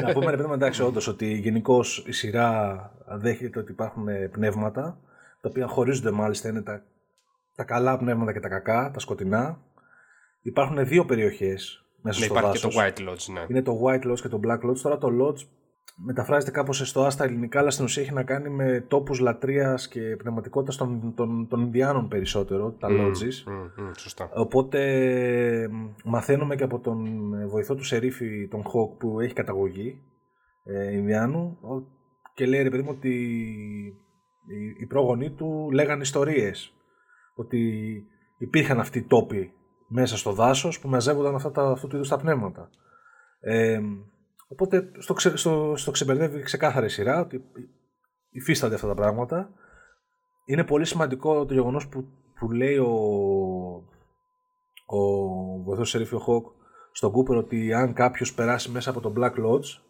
Να πούμε, ρε παιδί μου, εντάξει, όντως ότι γενικώς η σειρά δέχεται ότι υπάρχουν πνεύματα, τα οποία χωρίζονται μάλιστα, είναι τα, τα καλά πνεύματα και τα κακά, τα σκοτεινά. Υπάρχουν δύο περιοχές μέσα ναι, στο υπάρχει και δάσος. το White Lodge, ναι. Είναι το White Lodge και το Black Lodge. Τώρα το Lodge μεταφράζεται κάπως στο στα ελληνικά, αλλά στην ουσία έχει να κάνει με τόπους λατρείας και πνευματικότητας των, των, των Ινδιάνων περισσότερο, τα lodges. Μμ, μμ, σωστά. Οπότε μ, μαθαίνουμε και από τον ε, βοηθό του Σερίφη, τον Χοκ, που έχει καταγωγή ε, Ινδιάνου ο- και λέει ρε παιδί μου ότι οι, οι πρόγονοί του λέγανε ιστορίες ότι υπήρχαν αυτοί οι τόποι μέσα στο δάσος που μαζεύονταν αυτά τα, αυτού του είδους τα πνεύματα. Ε, οπότε στο, ξε, στο, στο ξεμπερδεύει ξεκάθαρη σειρά ότι υφίστανται αυτά τα πράγματα. Είναι πολύ σημαντικό το γεγονός που, που λέει ο, ο βοηθός Σερίφιο Χοκ στον Κούπερ ότι αν κάποιος περάσει μέσα από το Black Lodge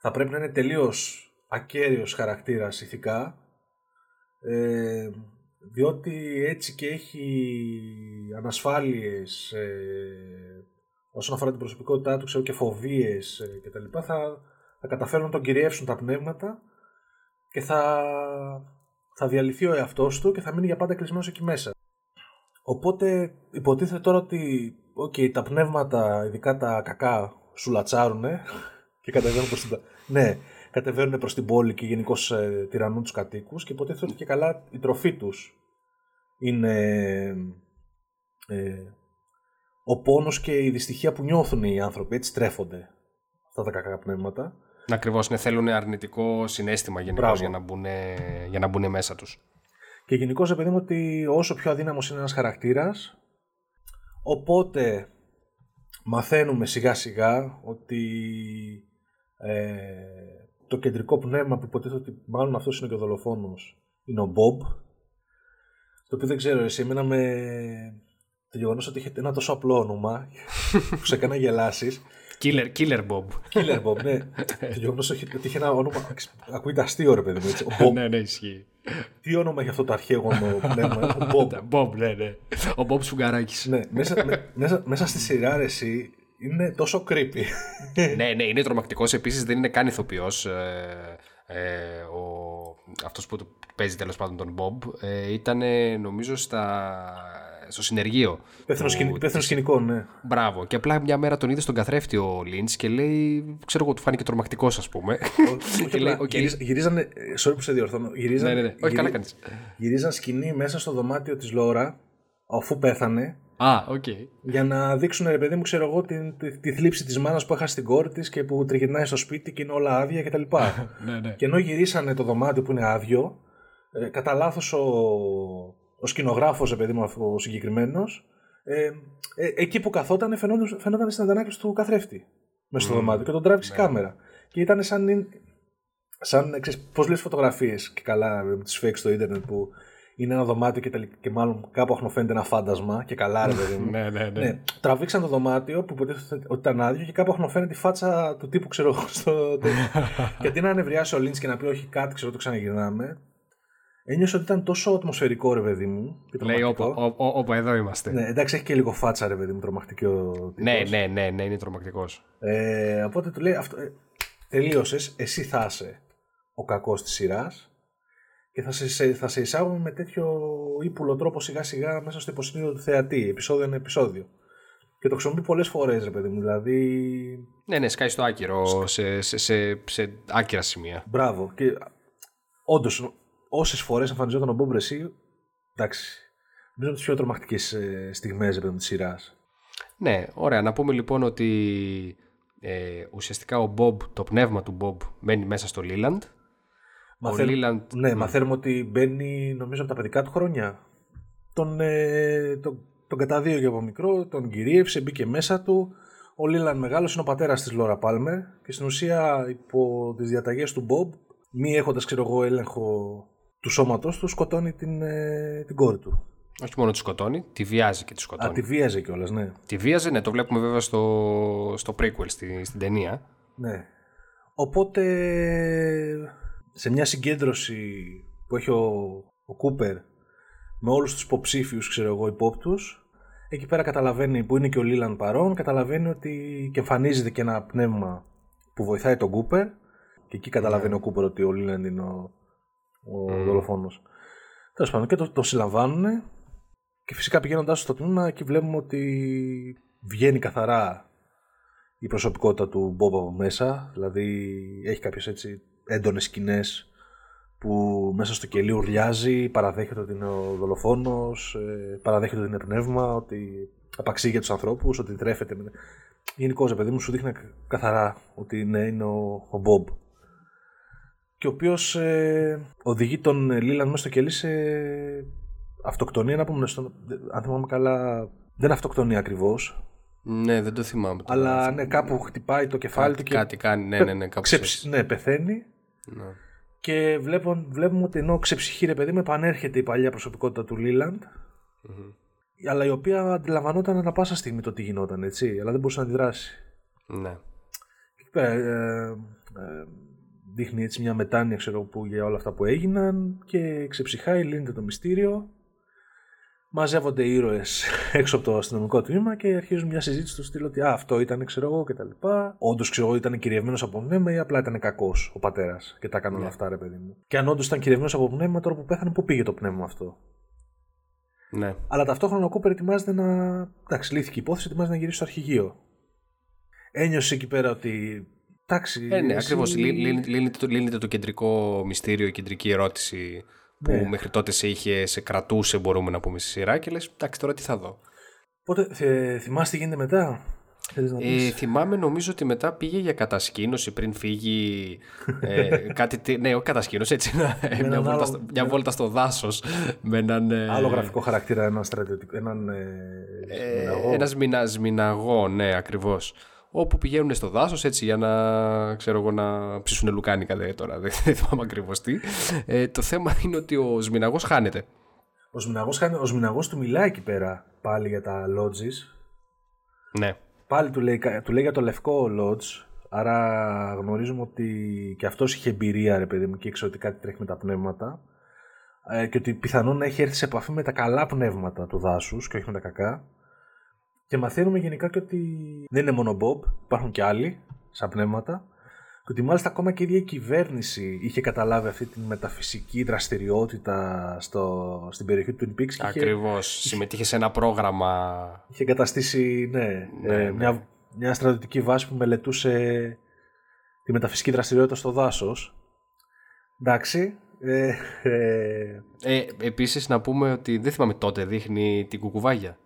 θα πρέπει να είναι τελείως ακέραιος χαρακτήρας ηθικά ε, διότι έτσι και έχει ανασφάλειες ε, όσον αφορά την προσωπικότητά του ξέρω και φοβίες ε, και τα λοιπά θα, θα καταφέρουν να τον κυριεύσουν τα πνεύματα και θα, θα διαλυθεί ο εαυτός του και θα μείνει για πάντα κλεισμένος εκεί μέσα. Οπότε υποτίθεται τώρα ότι okay, τα πνεύματα, ειδικά τα κακά, σου λατσάρουνε [LAUGHS] και κατεβαίνουν προς την, ναι, κατεβαίνουν προς την πόλη και γενικώς ε, τυραννούν τους κατοίκους και υποτίθεται ότι και καλά η τροφή τους είναι ε, ο πόνος και η δυστυχία που νιώθουν οι άνθρωποι, έτσι τρέφονται αυτά τα κακά πνεύματα. Ακριβώς, ναι, θέλουν αρνητικό συνέστημα γενικώς Μπράβο. για, να μπουν, για να μπουν μέσα τους. Και γενικώς επειδή μου ότι όσο πιο αδύναμος είναι ένας χαρακτήρας, οπότε μαθαίνουμε σιγά σιγά ότι ε, το κεντρικό πνεύμα που υποτίθεται ότι μάλλον αυτός είναι και ο δολοφόνος είναι ο Μπομπ, το οποίο δεν ξέρω εσύ, εμένα με το γεγονός ότι είχε ένα τόσο απλό όνομα που σε έκανα γελάσεις Killer, killer Bob. Killer Bob, ναι. το γεγονός ότι είχε ένα όνομα. Ακούγεται αστείο, ρε παιδί μου. Έτσι. Ο Bob. ναι, ναι, ισχύει. Τι όνομα έχει αυτό το αρχαίγωνο πνεύμα, ο Bob; Bob, ναι, ναι. Ο Bob Σουγκαράκης. ναι, μέσα, με- μέσα, μέσα στη σειρά ρε, εσύ Είναι τόσο creepy. ναι, ναι, είναι τρομακτικός. Επίσης δεν είναι καν ηθοποιός. Ε, ε, ο, αυτός που παίζει τέλος πάντων τον Bob ε, ήταν νομίζω στα, στο συνεργείο. Υπεύθυνος σκηνικών, ναι. Μπράβο. Και απλά μια μέρα τον είδε στον καθρέφτη ο Λιντς και λέει, ξέρω εγώ, του φάνηκε τρομακτικός, ας πούμε. [LAUGHS] και λέει, okay. Γυρίζανε. Sorry που σε διορθώνω. Γυρίζαν, ναι, ναι, ναι. Όχι, καλά κάνεις. Γυρίζαν σκηνή μέσα στο δωμάτιο της Λόρα, αφού πέθανε. Α, ok. Okay. Για να δείξουν, ρε παιδί μου, ξέρω εγώ, τη, τη, τη θλίψη της μάνας που έχασε την κόρη της και που τριγυρνάει στο σπίτι και είναι όλα άδεια κτλ. [LAUGHS] ναι, ναι. Και ενώ γυρίσανε το δωμάτιο που είναι άδειο, ε, κατά λάθος ο, ο σκηνογράφος, ρε παιδί μου, ο συγκεκριμένος, ε, ε, εκεί που καθόταν φαινόταν, φαινόταν στην αντανάκληση του καθρέφτη μέσα στο mm, δωμάτιο και τον τράβηξε ναι. κάμερα. Και ήταν σαν. σαν πώς λες φωτογραφίες και καλά με τις fake στο ίντερνετ που είναι ένα δωμάτιο και, και μάλλον κάπου αχνοφαίνεται ένα φάντασμα και καλά ρε παιδί μου. [LAUGHS] ναι, ναι, ναι. ναι. Τραβήξαν το δωμάτιο που υποτίθεται ότι ήταν άδειο και κάπου αχνοφαίνεται τη φάτσα του τύπου ξέρω εγώ στο και [LAUGHS] αντί να ανεβριάσει ο Λίντς και να πει όχι κάτι ξέρω το ξαναγυρνάμε ένιωσα ότι ήταν τόσο ατμοσφαιρικό ρε παιδί μου. Και Λέει όπου εδώ είμαστε. Ναι, εντάξει έχει και λίγο φάτσα ρε παιδί μου τρομακτικό. Ναι, ναι, ναι, ναι, είναι τρομακτικός. Ε, οπότε του λέει αυτό, ε, τελείωσες, εσύ θα είσαι ο κακός της σειράς και θα σε, θα σε εισάγουμε με τέτοιο ύπουλο τρόπο σιγά σιγά μέσα στο υποσυνείδητο του θεατή, επεισόδιο ένα επεισόδιο. Και το χρησιμοποιεί πολλές φορές, ρε παιδί μου. Δηλαδή. Ναι, ναι, σκάει στο άκυρο, σε, σε, σε, σε άκυρα σημεία. Μπράβο. Και όντως, όσες φορές εμφανιζόταν ο Μπομπ Ρεσί, εντάξει. Νομίζω τις πιο τρομακτικές ε, στιγμές της σειράς. Ναι, ωραία. Να πούμε λοιπόν ότι ε, ουσιαστικά ο Μπομπ, το πνεύμα του Μπομπ μένει μέσα στο Λίλαντ Μαθαίνουμε, ναι, μαθαίνουμε ότι μπαίνει νομίζω από τα παιδικά του χρόνια. Τον, ε, τον, τον καταδίωγε από μικρό, τον κυρίευσε, μπήκε μέσα του. Ο Λίλαν μεγάλος είναι ο πατέρας της Λόρα Πάλμερ και στην ουσία υπό τις διαταγές του Μπομπ, μη έχοντας ξέρω εγώ έλεγχο του σώματό του, σκοτώνει την, ε, την κόρη του. Όχι μόνο τη σκοτώνει, τη βιάζει και τη σκοτώνει. Α, τη βίαζε κιόλας, ναι. Τη βίαζε, ναι, το βλέπουμε βέβαια στο, στο prequel, στη, στην ταινία. Ναι. Οπότε σε μια συγκέντρωση που έχει ο, ο Κούπερ με όλους τους υποψήφιους, ξέρω εγώ, υπόπτους, εκεί πέρα καταλαβαίνει, που είναι και ο Λίλαν παρόν, καταλαβαίνει ότι και εμφανίζεται και ένα πνεύμα που βοηθάει τον Κούπερ και εκεί καταλαβαίνει ναι. ο Κούπερ ότι ο Λίλαν είναι ο, ο mm. δολοφόνος. Τέλος πάντων, και το, το συλλαμβάνουν και φυσικά πηγαίνοντα στο τμήμα, εκεί βλέπουμε ότι βγαίνει καθαρά η προσωπικότητα του Μπόμπα από μέσα, δηλαδή έχει κάποιες έτσι έντονες σκηνές που μέσα στο κελί ουρλιάζει, παραδέχεται ότι είναι ο δολοφόνος, ε, παραδέχεται ότι είναι πνεύμα, ότι απαξίγει για τους ανθρώπους, ότι τρέφεται. Γενικώς, παιδί μου, σου δείχνει καθαρά ότι ναι, είναι ο, ο Μπομπ. Και ο οποίος ε, οδηγεί τον Λίλαν μέσα στο κελί σε αυτοκτονία, να πούμε, στο, αν θυμάμαι καλά, δεν είναι αυτοκτονία ακριβώς, ναι, δεν το θυμάμαι. Αλλά ναι, κάπου χτυπάει το κεφάλι του και. Κάτι κάνει, ναι, ναι, ναι, κάπου ναι, πεθαίνει. Ναι. Και βλέπουμε, βλέπουμε ότι ενώ ξεψυχεί ρε παιδί μου, επανέρχεται η παλιά προσωπικότητα του Λίλαντ. Mm-hmm. Αλλά η οποία αντιλαμβανόταν ανα πάσα στιγμή το τι γινόταν, έτσι. Αλλά δεν μπορούσε να αντιδράσει. Ναι. Και εκεί πέρα ε, ε, δείχνει έτσι μια μετάνοια ξέρω, που, για όλα αυτά που έγιναν και ξεψυχάει, λύνεται το μυστήριο μαζεύονται οι ήρωες [LAUGHS] έξω από το αστυνομικό τμήμα και αρχίζουν μια συζήτηση του στυλ ότι αυτό ήταν, ξέρω εγώ κτλ. Όντως, ξέρω εγώ, ήταν κυριευμένος από πνεύμα ή απλά ήταν κακός ο πατέρας και τα έκανε όλα ναι. αυτά, ρε παιδί μου. Και αν όντως ήταν κυριευμένος από πνεύμα, τώρα που πέθανε, πού πήγε το πνεύμα αυτό; Ναι. Αλλά ταυτόχρονα ο Κούπερ ετοιμάζεται να. Εντάξει, λύθηκε η υπόθεση, ετοιμάζεται να γυρίσει στο αρχηγείο. Ένιωσε εκεί πέρα ότι. Εντάξει, ε, ναι, ακριβώς. Λύνεται, λύνεται το κεντρικό μυστήριο, η κεντρική ερώτηση που ναι. μέχρι τότε σε, είχε, σε κρατούσε μπορούμε να πούμε στη σειρά και λες εντάξει τώρα τι θα δω. Οπότε θε, θυμάσαι τι γίνεται μετά; Ε, θυμάμαι νομίζω ότι μετά πήγε για κατασκήνωση πριν φύγει ε, [LAUGHS] κάτι, ναι όχι κατασκήνωση έτσι μια, βόλτα, στο, μια βόλτα στο δάσος με έναν ε, άλλο γραφικό χαρακτήρα έναν στρατιωτικό έναν ε, μηναγό ναι ακριβώς όπου πηγαίνουν στο δάσος έτσι για να, ξέρω εγώ, να ψήσουν λουκάνικα δε, τώρα, δεν θυμάμαι ακριβώς τι. Ε, το θέμα είναι ότι ο Σμιναγός χάνεται. Ο Σμιναγός χάνεται, ο Σμιναγός του μιλάει εκεί πέρα πάλι για τα lodges. Ναι. Πάλι του λέει, του λέει για το λευκό lodge, άρα γνωρίζουμε ότι και αυτός είχε εμπειρία ρε παιδί μου και ήξερε ότι κάτι τρέχει με τα πνεύματα ε, και ότι πιθανόν να έχει έρθει σε επαφή με τα καλά πνεύματα του δάσους και όχι με τα κακά Και μαθαίνουμε γενικά και ότι δεν είναι μόνο Bob, υπάρχουν και άλλοι σαν πνεύματα. Και ότι μάλιστα ακόμα και η ίδια η κυβέρνηση είχε καταλάβει αυτή τη μεταφυσική δραστηριότητα στο, στην περιοχή του Twin Peaks. και είχε- Ακριβώς. Συμμετείχε σε ένα πρόγραμμα. είχε εγκαταστήσει ναι, Ναι, ε, ναι. Μια, μια στρατιωτική βάση που μελετούσε τη μεταφυσική δραστηριότητα στο δάσος. Εντάξει. Ε, ε, Ε, επίσης να πούμε ότι δεν θυμάμαι τότε δείχνει την κουκουβάγια.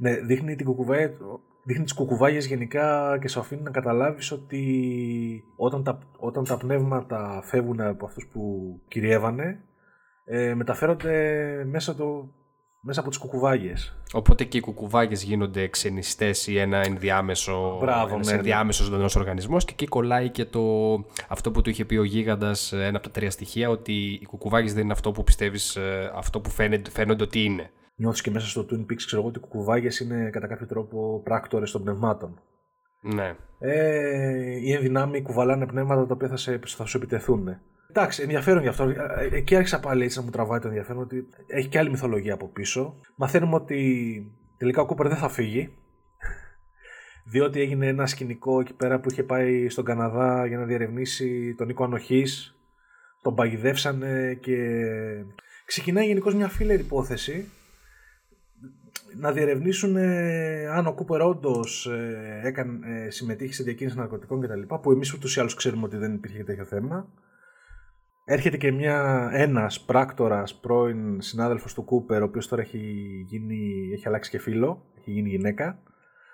Ναι, δείχνει, την κουκουβάγια, δείχνει τις κουκουβάγιες γενικά και σου αφήνει να καταλάβεις ότι όταν τα, όταν τα πνεύματα φεύγουν από αυτούς που κυριεύανε ε, μεταφέρονται μέσα, το, μέσα από τις κουκουβάγιες. Οπότε και οι κουκουβάγες γίνονται ξενιστές ή ένα ενδιάμεσο, Μπράβο, ένας ναι, ναι. ενδιάμεσος ζωντανός οργανισμός και εκεί κολλάει και το, αυτό που του είχε πει ο Γίγαντας, ε, ένα από τα τρία στοιχεία, ότι οι κουκουβάγες δεν είναι αυτό που πιστεύεις, ε, αυτό που φαίνεται, φαίνονται ότι είναι. Νιώθεις και μέσα στο Twin Peaks, ξέρω εγώ, ότι οι κουκουβάγιες είναι κατά κάποιο τρόπο πράκτορες των πνευμάτων. Ναι. Ε, ή εν δυνάμει κουβαλάνε πνεύματα τα οποία θα, σε, θα σου επιτεθούν. Εντάξει, ενδιαφέρον γι' αυτό. Ε, Εκεί άρχισα πάλι έτσι να μου τραβάει το ενδιαφέρον ότι έχει και άλλη μυθολογία από πίσω. Μαθαίνουμε ότι τελικά ο Κούπερ δεν θα φύγει. [LAUGHS] Διότι έγινε ένα σκηνικό εκεί πέρα που είχε πάει στον Καναδά για να διερευνήσει τον οίκο ανοχής. Τον παγιδεύσανε και ξεκινάει γενικώς μια φίλερη υπόθεση να διερευνήσουν ε, αν ο Κούπερ όντως ε, έκανε, ε, συμμετείχε σε διακίνηση ναρκωτικών κτλ. Που εμείς ούτως ή άλλως ξέρουμε ότι δεν υπήρχε τέτοιο θέμα. Έρχεται και μια, ένας πράκτορας, πρώην συνάδελφος του Κούπερ, ο οποίος τώρα έχει, γίνει, έχει αλλάξει και φίλο, έχει γίνει γυναίκα.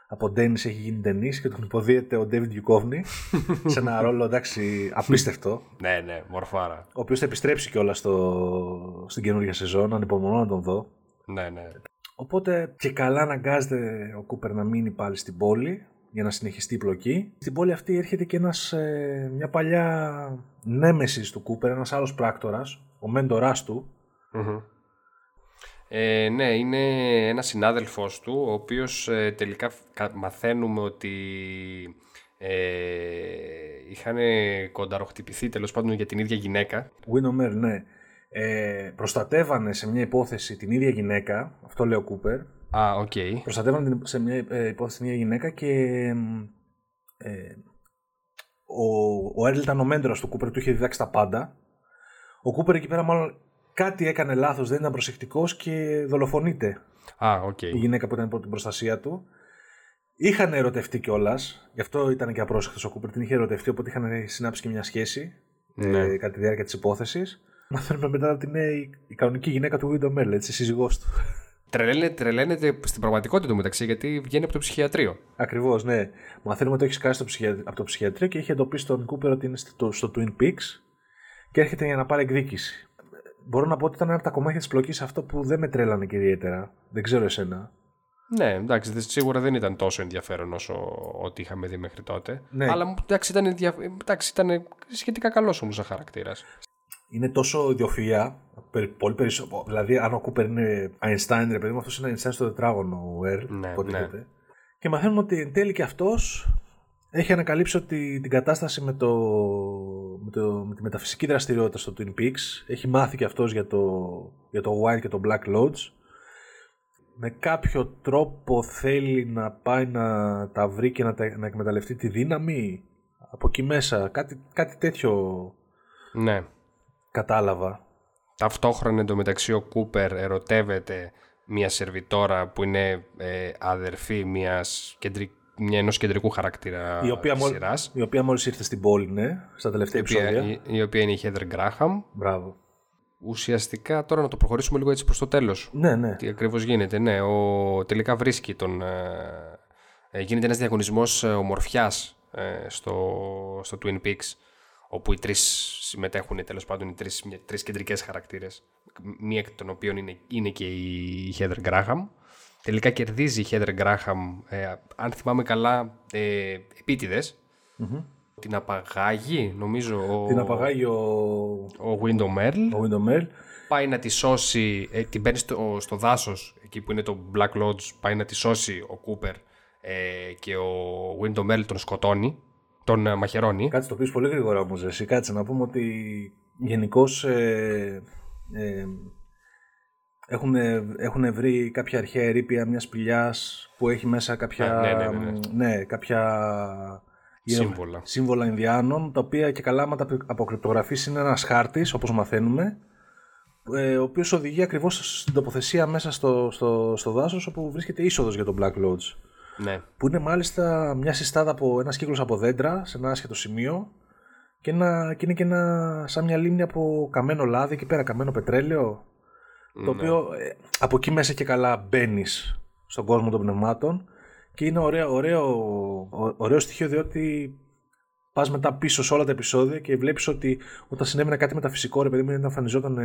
Από Ντένις έχει γίνει Ντενής και τον υποδίεται ο Ντέβιντ Γιουκόβνη [LAUGHS] σε ένα ρόλο εντάξει απίστευτο, Ναι, ναι, μορφάρα. ο οποίος θα επιστρέψει κιόλας στο, στην καινούργια σεζόν, ανυπομονώ να τον δω. Ναι, ναι. Οπότε και καλά αναγκάζεται ο Κούπερ να μείνει πάλι στην πόλη για να συνεχιστεί η πλοκή. Στην πόλη αυτή έρχεται και ένας, ε, μια παλιά νέμεσης του Κούπερ, ένας άλλος πράκτορας, ο μέντοράς του. Μμμ. Ε, ναι, είναι ένας συνάδελφός του, ο οποίος ε, τελικά κα- μαθαίνουμε ότι ε, είχαν κονταροχτυπηθεί τέλος πάντων για την ίδια γυναίκα. Windom Earle, ναι. Ε, προστατεύανε σε μια υπόθεση την ίδια γυναίκα, αυτό λέει ο Κούπερ, Α, οκ. προστατεύανε την- σε μια ε, υπόθεση την ίδια γυναίκα και εμ, ε, ο, ο Έρλ ήταν ο μέντορας του Κούπερ, του είχε διδάξει τα πάντα. Ο Κούπερ εκεί πέρα μάλλον κάτι έκανε λάθος, δεν ήταν προσεκτικός και δολοφονείται Α, οκ. η γυναίκα που ήταν υπό την προστασία του. Είχαν ερωτευτεί κιόλας, γι' αυτό ήταν και απρόσεκτος ο Κούπερ. Την είχε ερωτευτεί, οπότε είχαν συνάψει και μια σχέση Ναι. ε, κατά τη διάρκεια της υπόθεσης. Μαθαίνουμε μετά ότι είναι η, η κανονική γυναίκα του Βίντο Μέρλ, έτσι, η σύζυγός του. Τρελαίνεται, τρελαίνεται στην πραγματικότητα του μεταξύ γιατί βγαίνει από το ψυχιατρίο. Ακριβώς, ναι. Μαθαίνουμε ότι έχει σκάσει στο ψυχια... από το ψυχιατρίο και έχει εντοπίσει τον Κούπερ ότι είναι στο, στο Twin Peaks και έρχεται για να πάρει εκδίκηση. Μπορώ να πω ότι ήταν ένα από τα κομμάτια της πλοκής αυτό που δεν με τρέλανε και ιδιαίτερα. Δεν ξέρω εσένα. Ναι, εντάξει, δε- σίγουρα δεν ήταν τόσο ενδιαφέρον όσο ό,τι είχαμε δει μέχρι τότε. Ναι. Αλλά εντάξει, ήταν, ενδια... εντάξει, ήταν σχετικά καλός όμως σαν χαρακτήρας. Είναι τόσο ιδιοφυα, περι- πολύ περισσότερο. Δηλαδή, αν ο Κούπερ είναι Einstein, ρε παιδί μου, αυτός είναι Einstein στο τετράγωνο, ο Ερ. Ναι, υποτίθεται. Και μαθαίνουμε ότι εν τέλει και αυτός έχει ανακαλύψει ότι την κατάσταση με, το, με, το, με τη μεταφυσική δραστηριότητα στο Twin Peaks έχει μάθει και αυτός για το, για το White και το Black Lodge με κάποιο τρόπο θέλει να πάει να τα βρει και να, τα, να εκμεταλλευτεί τη δύναμη από εκεί μέσα κάτι, κάτι τέτοιο Ναι. Κατάλαβα Ταυτόχρονα εντωμεταξύ ο Κούπερ ερωτεύεται μια σερβιτόρα που είναι ε, αδερφή μιας κεντρι... μια ενός κεντρικού χαρακτήρα η οποία, της μόλι, σειράς, η οποία μόλις ήρθε στην πόλη, ναι, στα τελευταία η οποία, επεισόδια. η, η οποία είναι η Heather Graham. Μπράβο. Ουσιαστικά τώρα να το προχωρήσουμε λίγο έτσι προς το τέλος. Ναι, ναι. Τι ακριβώς γίνεται. Ναι, ο, τελικά βρίσκει τον... Ε, ε, γίνεται ένας διαγωνισμός ε, ομορφιάς ε, στο, στο Twin Peaks όπου οι τρεις συμμετέχουν τέλος πάντων οι τρεις, μια- τρεις κεντρικές χαρακτήρες. Μία εκ των οποίων είναι, είναι και η Heather Graham. Τελικά κερδίζει η Heather Graham ε, αν θυμάμαι καλά ε, επίτηδες. Την απαγάγει νομίζω ο, Την απαγάγει ο, ο Windom Earl ο Window πάει να τη σώσει, ε, την παίρνει στο, στο δάσος, εκεί που είναι το Black Lodge, πάει να τη σώσει ο Κούπερ ε, και ο Windom Earl τον σκοτώνει, τον ε, μαχαιρώνει. Κάτσε το πεις πολύ γρήγορα όμως εσύ. Κάτσε να πούμε ότι γενικώς ε, ε, έχουν, έχουν βρει κάποια αρχαία ερήπια μιας σπηλιάς που έχει μέσα κάποια, ναι, ναι, ναι, ναι, κάποια σύμβολα. σύμβολα Ινδιάνων, τα οποία και καλά άμα τα αποκρυπτογραφήσει είναι ένας χάρτης, όπως μαθαίνουμε, ε, ο οποίος οδηγεί ακριβώς στην τοποθεσία μέσα στο, στο, στο δάσος όπου βρίσκεται είσοδος για τον Black Lodge. Ναι. Που είναι μάλιστα μια συστάδα από ένας κύκλος από δέντρα σε ένα άσχετο σημείο και, ένα, και είναι και ένα, σαν μια λίμνη από καμένο λάδι εκεί πέρα, καμένο πετρέλαιο. Το Ναι. οποίο ε, από εκεί μέσα και καλά μπαίνεις στον κόσμο των πνευμάτων και είναι ωραίο, ωραίο, ω- ωραίο στοιχείο διότι πας μετά πίσω σε όλα τα επεισόδια και βλέπεις ότι όταν συνέβαινε κάτι μεταφυσικό, ρε παιδί μου, όταν εμφανιζόταν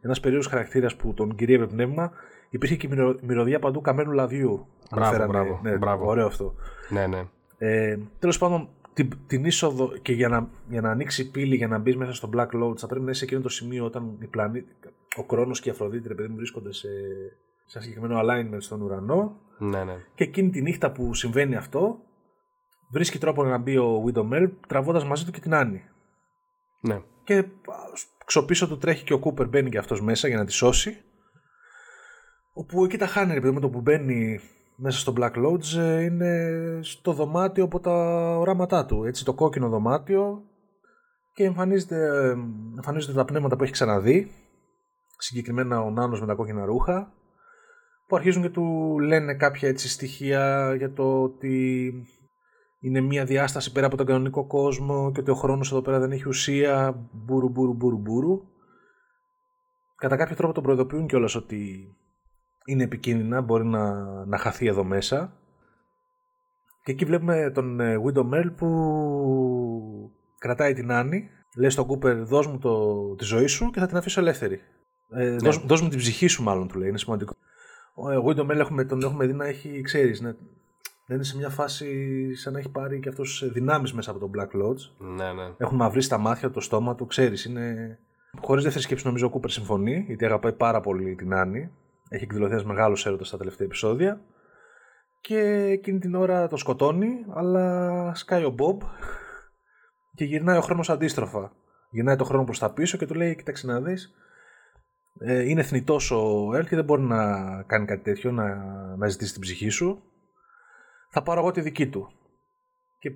ένας περίεργος χαρακτήρας που τον κυρίευε πνεύμα, υπήρχε και μυρο, μυρωδιά παντού καμένου λαδιού. Μπράβο, Αναφέρανε. μπράβο, ναι, μπράβο. Ωραίο αυτό. ναι, ναι. Ε, Τέλος πάντων, την, την είσοδο και για να, για να ανοίξει η πύλη για να μπεις μέσα στο Black Lodge θα πρέπει να είσαι σε εκείνο το σημείο όταν οι πλανήτη, ο Κρόνο και η Αφροδίτη ρε παιδί μου, βρίσκονται σε, σε ένα συγκεκριμένο alignment στον ουρανό. ναι, ναι. Και εκείνη τη νύχτα που συμβαίνει αυτό, βρίσκει τρόπο να μπει ο Widowmare τραβώντας μαζί του και την Άννη. ναι. Και α, ξοπίσω του τρέχει και ο Κούπερ μπαίνει και αυτός μέσα για να τη σώσει. Όπου εκεί τα χάνει, ρε παιδί με το που μπαίνει μέσα στο Black Lodge ε, είναι στο δωμάτιο από τα οράματά του. Έτσι, το κόκκινο δωμάτιο και εμφανίζεται, ε, εμφανίζονται τα πνεύματα που έχει ξαναδεί. Συγκεκριμένα ο Νάνος με τα κόκκινα ρούχα που αρχίζουν και του λένε κάποια έτσι στοιχεία για το ότι είναι μια διάσταση πέρα από τον κανονικό κόσμο και ότι ο χρόνος εδώ πέρα δεν έχει ουσία, μπούρου μπούρου μπούρου μπούρου. Κατά κάποιο τρόπο τον προειδοποιούν κιόλας ότι είναι επικίνδυνα, μπορεί να, να χαθεί εδώ μέσα. Και εκεί βλέπουμε τον ε, Widow Merle που κρατάει την Άννη, λέει στον Κούπερ δώσ' μου το, τη ζωή σου και θα την αφήσω ελεύθερη. Ε, δώσ, δώσ' μου την ψυχή σου μάλλον του λέει, είναι σημαντικό. Ο ε, Widow Merle έχουμε, τον έχουμε δει να έχει, ξέρεις, να, να είναι σε μια φάση σαν να έχει πάρει και αυτός ε, δυνάμεις μέσα από τον Black Lodge. ναι, ναι. Έχουν μαυρίσει τα μάτια του, το στόμα του, ξέρεις, είναι... Χωρίς δεύτερη σκέψη νομίζω ο Κούπερ συμφωνεί, γιατί αγαπάει πάρα πολύ την Άννη. Έχει εκδηλωθεί ένας μεγάλος έρωτας στα τελευταία επεισόδια. Και εκείνη την ώρα το σκοτώνει, αλλά σκάει ο Μπομπ και γυρνάει ο χρόνος αντίστροφα. Γυρνάει το χρόνο προς τα πίσω και του λέει, κοίταξε να δεις, ε, είναι θνητός ο Ελ και δεν μπορεί να κάνει κάτι τέτοιο, να, να ζητήσει την ψυχή σου. Θα πάρω εγώ τη δική του. Και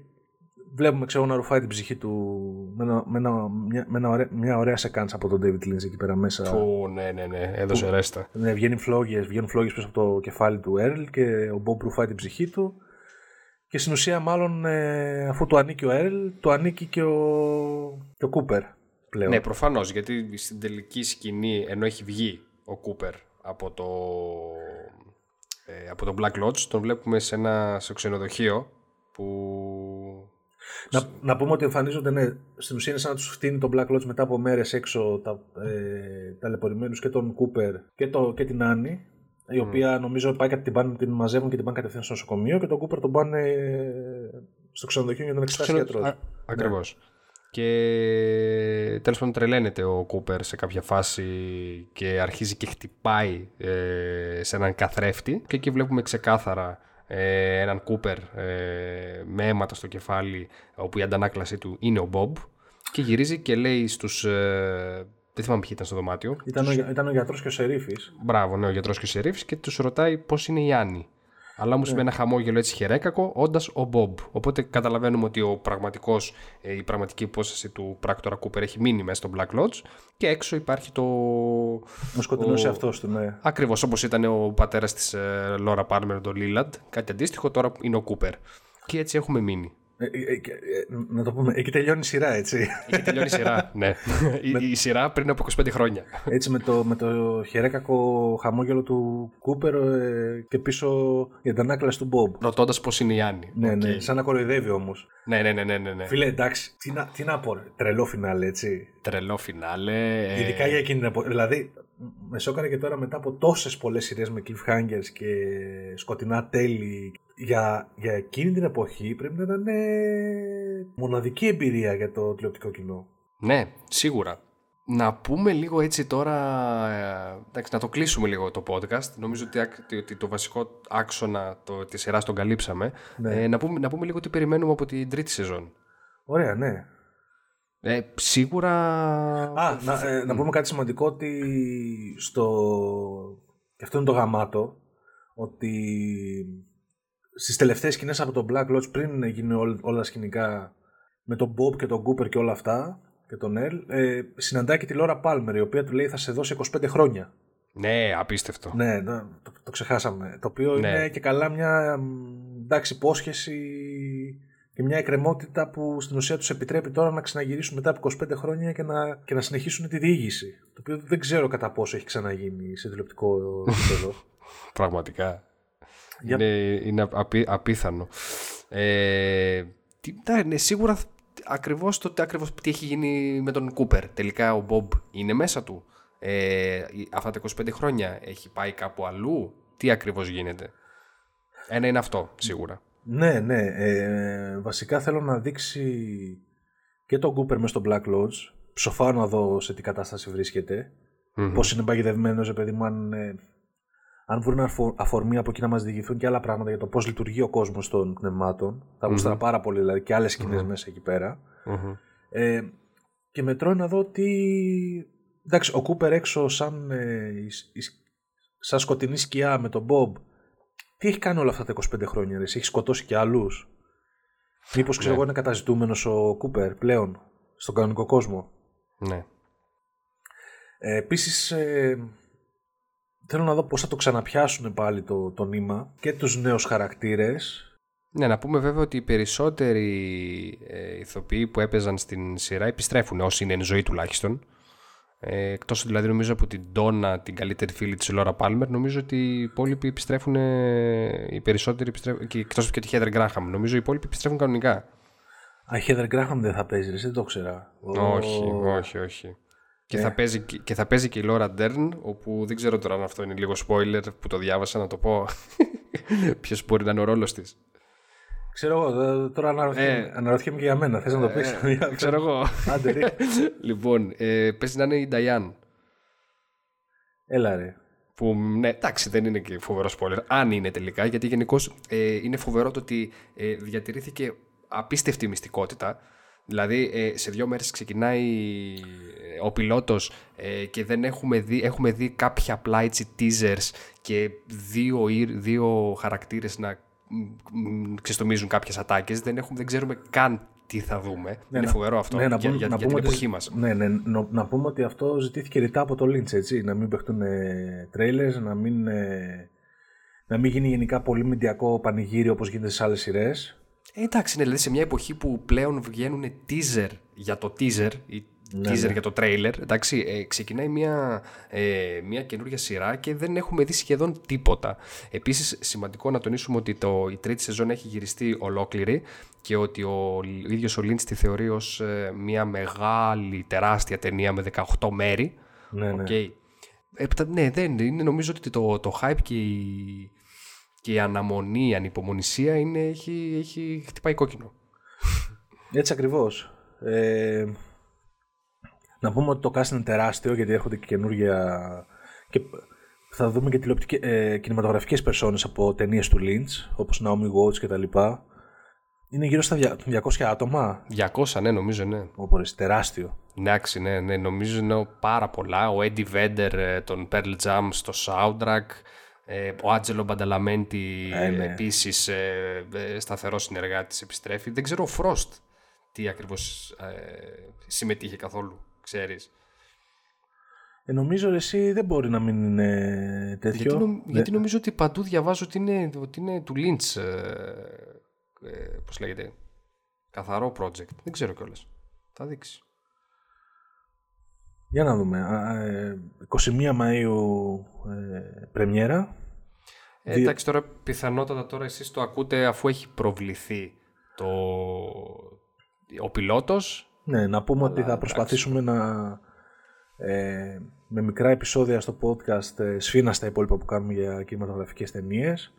βλέπουμε ξέρω να ρουφάει την ψυχή του με, ένα, με, ένα, μια, με ένα ωραία, μια ωραία σεκάνς από τον David Lynch εκεί πέρα μέσα. Που, ναι, ναι, ναι. Έδωσε ρέστα. Ναι, βγαίνουν φλόγες, βγαίνουν φλόγες πίσω από το κεφάλι του Έρλ και ο Μπομπ ρουφάει την ψυχή του. Και στην ουσία μάλλον ε, αφού του ανήκει ο Έρλ, του ανήκει και ο, και ο Κούπερ πλέον. Ναι, προφανώς. Γιατί στην τελική σκηνή, ενώ έχει βγει ο Κούπερ από το, ε, από το Black Lodge, τον βλέπουμε σε ένα σε ξενοδοχείο που. Να, να πούμε ότι εμφανίζονται, ναι, στην ουσία είναι σαν να τους φτύνει τον Black Lodge μετά από μέρες έξω τα, ε, ταλαιπωρημένους και τον Κούπερ και, το, και την Άννη, η οποία νομίζω πάει και την, πάνε, την μαζεύουν και την πάνε κατευθείαν στο νοσοκομείο και τον Κούπερ τον πάνε ε, στο ξενοδοχείο για να τον εξετάσει Ξενο- γιατρός. Α- Ακριβώς. Και τέλος πάντων τρελαίνεται ο Κούπερ σε κάποια φάση και αρχίζει και χτυπάει ε, σε έναν καθρέφτη και εκεί βλέπουμε ξεκάθαρα ε, έναν Κούπερ ε, με αίματα στο κεφάλι όπου η αντανάκλασή του είναι ο Μπομπ και γυρίζει και λέει στους... Ε, δεν θυμάμαι ποιοι ήταν στο δωμάτιο. Ήταν, ο, για- ήταν ο γιατρός και ο Σερίφης. Μπράβο, ναι, ο γιατρός και ο Σερίφης και τους ρωτάει πώς είναι η Άννη. Αλλά όμως με ένα χαμόγελο έτσι χερέκακο, όντας ο Μπομπ. Οπότε καταλαβαίνουμε ότι ο πραγματικός, ε, η πραγματική υπόσταση του πράκτορα Κούπερ έχει μείνει μέσα στο Black Lodge και έξω υπάρχει το. Ο σκοτεινός Ο- εαυτός του, ναι. Ακριβώς όπως ήταν ο πατέρας της ε, Λόρα Πάρμερ, τον Λίλαντ. Κάτι αντίστοιχο τώρα είναι ο Κούπερ. Και έτσι έχουμε μείνει. Ε, ε, ε, ε, να το πούμε, εκεί τελειώνει η σειρά, έτσι. Έχει τελειώνει η σειρά. ναι. η, η σειρά πριν από 25 χρόνια. Έτσι με το, με το χαιρέκακο χαμόγελο του Κούπερ ε, και πίσω η αντανάκλαση του Μπομπ. Ρωτώντας πώς είναι η Άννι. Ναι, Οκ. ναι, σαν να κοροϊδεύει όμως. ναι, ναι, ναι, ναι, ναι, ναι. Φίλε, εντάξει, τι να, τι να πω, ρε, τρελό φινάλε, έτσι. Τρελό φινάλε. ε, Ειδικά για εκείνη την εποχή. Δηλαδή, με σόκαρε και τώρα μετά από τόσες πολλές σειρές με cliffhangers και σκοτεινά τέλη. Για, για εκείνη την εποχή πρέπει να ήταν ε, μοναδική εμπειρία για το τηλεοπτικό κοινό. Ναι, σίγουρα. Να πούμε λίγο έτσι τώρα, ε, εντάξει, να το κλείσουμε λίγο το podcast. Νομίζω ότι, άκ- ότι το βασικό άξονα το, της σειράς τον καλύψαμε. Ναι. Ε, να, πούμε, να πούμε λίγο τι περιμένουμε από την τρίτη σεζόν. Ωραία, ναι. Ε, σίγουρα... Α, να, ε, να πούμε κάτι σημαντικό ότι στο, και αυτό είναι το γαμάτο, ότι στις τελευταίες σκηνές από τον Black Lodge πριν γίνει όλα τα σκηνικά με τον Bob και τον Cooper και όλα αυτά και τον Ελ, ε, συναντάει και τη Λόρα Πάλμερ η οποία του λέει θα σε δώσει 25 χρόνια. Ναι, απίστευτο. Ναι, το, το, ξεχάσαμε. Το οποίο ναι. είναι και καλά μια εντάξει, υπόσχεση και μια εκκρεμότητα που στην ουσία τους επιτρέπει τώρα να ξαναγυρίσουν μετά από 25 χρόνια και να, και να συνεχίσουν τη διήγηση. Το οποίο δεν ξέρω κατά πόσο έχει ξαναγίνει σε τηλεοπτικό επίπεδο. [LAUGHS] Πραγματικά. Είναι, είναι απίθανο. Ε, ναι, σίγουρα ακριβώς το ακριβώς τι έχει γίνει με τον Κούπερ. Τελικά ο Μπομπ είναι μέσα του. Ε, αυτά τα 25 χρόνια έχει πάει κάπου αλλού. Τι ακριβώς γίνεται. Ένα είναι αυτό, σίγουρα. Ναι, ναι. Ε, βασικά θέλω να δείξει και τον Κούπερ μες στο Black Lodge. Ψοφάω να δω σε τι κατάσταση βρίσκεται. Mm-hmm. Πώς είναι παγιδευμένο, παιδί μου, αν, ε, αν βρουν αφορμή από εκεί να μας διηγηθούν και άλλα πράγματα για το πώς λειτουργεί ο κόσμος των πνευμάτων. Θα γουσταρα πάρα πολύ, δηλαδή και άλλες σκηνές μέσα εκεί πέρα. Ε, και μετρώει να δω τι. Εντάξει, ο Κούπερ έξω σαν, ε, σαν σκοτεινή σκιά με τον Μπομπ τι έχει κάνει όλα αυτά τα 25 χρόνια, ρε, έχει σκοτώσει και άλλους; Μήπως ξέρω ναι. εγώ είναι καταζητούμενος ο Κούπερ πλέον στον κανονικό κόσμο; Ναι. Ε, Επίσης, ε, θέλω να δω πώς θα το ξαναπιάσουν πάλι το, το νήμα και τους νέους χαρακτήρες. Ναι, να πούμε βέβαια ότι οι περισσότεροι ε, ηθοποιοί που έπαιζαν στην σειρά επιστρέφουν όσοι είναι εν ζωή τουλάχιστον. Ε, εκτός δηλαδή νομίζω από την Ντόνα, την καλύτερη φίλη της Λόρα Πάλμερ, νομίζω ότι οι υπόλοιποι επιστρέφουν, οι περισσότεροι επιστρέφουν, και εκτός και τη Χέδερ Γκράχαμ, νομίζω οι υπόλοιποι επιστρέφουν κανονικά. Α, η Χέδερ Γκράχαμ δεν θα παίζει, δεν το ξέρα. Όχι, όχι, όχι. Και, θα ε. παίζει, και θα παίζει και η Λόρα Ντέρν, όπου δεν ξέρω τώρα αν αυτό είναι λίγο spoiler που το διάβασα να το πω. [LAUGHS] Ποιος μπορεί να είναι ο ρόλος της. Ξέρω εγώ, τώρα αναρωτιέμαι, ε, αναρωτιέμαι και για μένα. Θες να το πεις. Ε, [LAUGHS] ξέρω εγώ. Άντε, [LAUGHS] λοιπόν, ε, πες να είναι η Νταϊάν. Έλα ρε. Που ναι, εντάξει, δεν είναι και φοβερό spoiler. Αν είναι τελικά, γιατί γενικώς ε, είναι φοβερό το ότι ε, διατηρήθηκε απίστευτη μυστικότητα. Δηλαδή, ε, σε δύο μέρες ξεκινάει ε, ο πιλότος ε, και δεν έχουμε δει, έχουμε δει κάποια απλά έτσι teasers και δύο, δύο χαρακτήρες να ξεστομίζουν κάποιες ατάκες. Δεν, δεν ξέρουμε καν τι θα δούμε. Ναι, είναι φοβερό αυτό ναι, για, πούμε, για, για την εποχή μας. Ναι, ναι, να, να πούμε ότι αυτό ζητήθηκε ρητά από το Lynch, έτσι. Να μην παιχτούν τρέιλερ, να μην, ε, να μην γίνει γενικά πολύ μηντιακό πανηγύρι όπως γίνεται σε άλλες σειρές. Ε, εντάξει, ναι, δηλαδή σε μια εποχή που πλέον βγαίνουν teaser για το teaser, ή ναι, teaser ναι. για το trailer, εντάξει, ε, ξεκινάει μια, ε, μια καινούργια σειρά και δεν έχουμε δει σχεδόν τίποτα. Επίσης, σημαντικό να τονίσουμε ότι το, η τρίτη σεζόν έχει γυριστεί ολόκληρη και ότι ο, ο ίδιος ο Λίντς τη θεωρεί ως ε, μια μεγάλη, τεράστια ταινία με 18 μέρη. Ναι, ναι. Okay. Ε, ναι, δεν είναι. Νομίζω ότι το, το hype και η, και η αναμονή, η ανυπομονησία είναι, έχει, έχει χτυπάει κόκκινο. Έτσι ακριβώς. Ε, να πούμε ότι το cast είναι τεράστιο γιατί έρχονται και καινούργια και θα δούμε και τηλεοπτικές, ε, κινηματογραφικές περσόνες από ταινίες του Lynch όπως Naomi Watts και τα λοιπά. Είναι γύρω στα 200 άτομα. 200, ναι, νομίζω, ναι. Όπως τεράστιο. Εντάξει, ναι, ναι, νομίζω είναι πάρα πολλά. Ο Eddie Vedder, ε, τον Pearl Jam στο soundtrack. Ε, ο Άτζελο Μπανταλαμέντη ε, ναι. επίσης ε, ε, σταθερός συνεργάτης επιστρέφει. Δεν ξέρω ο Frost τι ακριβώς ε, συμμετείχε καθόλου, ξέρεις. Ε, νομίζω εσύ δεν μπορεί να μην είναι τέτοιο. Γιατί, γιατί νομίζω ότι παντού διαβάζω ότι είναι, ότι είναι του Lynch, ε, ε, πώς λέγεται, καθαρό project. Δεν ξέρω κιόλας. Θα δείξεις. Για να δούμε. 21 Μαΐου ε, πρεμιέρα. Ε, εντάξει, τώρα πιθανότατα τώρα εσείς το ακούτε αφού έχει προβληθεί το... ο πιλότος. Ναι, να πούμε ότι θα προσπαθήσουμε να ε, με μικρά επεισόδια στο podcast ε, σφίνα στα υπόλοιπα που κάνουμε για κινηματογραφικές ταινίες.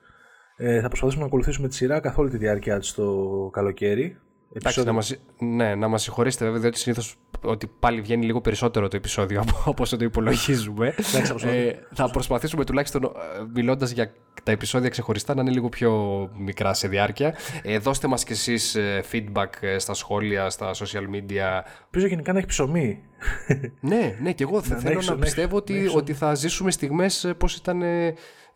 Ε, θα προσπαθήσουμε να ακολουθήσουμε τη σειρά καθ' όλη τη διάρκεια της το καλοκαίρι. Εντάξει, να μας, ναι, να μας συγχωρήσετε βέβαια, διότι συνήθως ότι πάλι βγαίνει λίγο περισσότερο το επεισόδιο από όσο το υπολογίζουμε. [LAUGHS] ε, θα προσπαθήσουμε τουλάχιστον ε, μιλώντας για τα επεισόδια ξεχωριστά να είναι λίγο πιο μικρά σε διάρκεια. Ε, δώστε μας κι εσείς ε, feedback ε, στα σχόλια, στα social media. Πίσω γενικά να έχει ψωμί. [LAUGHS] ναι, ναι, και εγώ θα θέλω να, πιστεύω ότι, ότι θα ζήσουμε στιγμές πώς ήταν...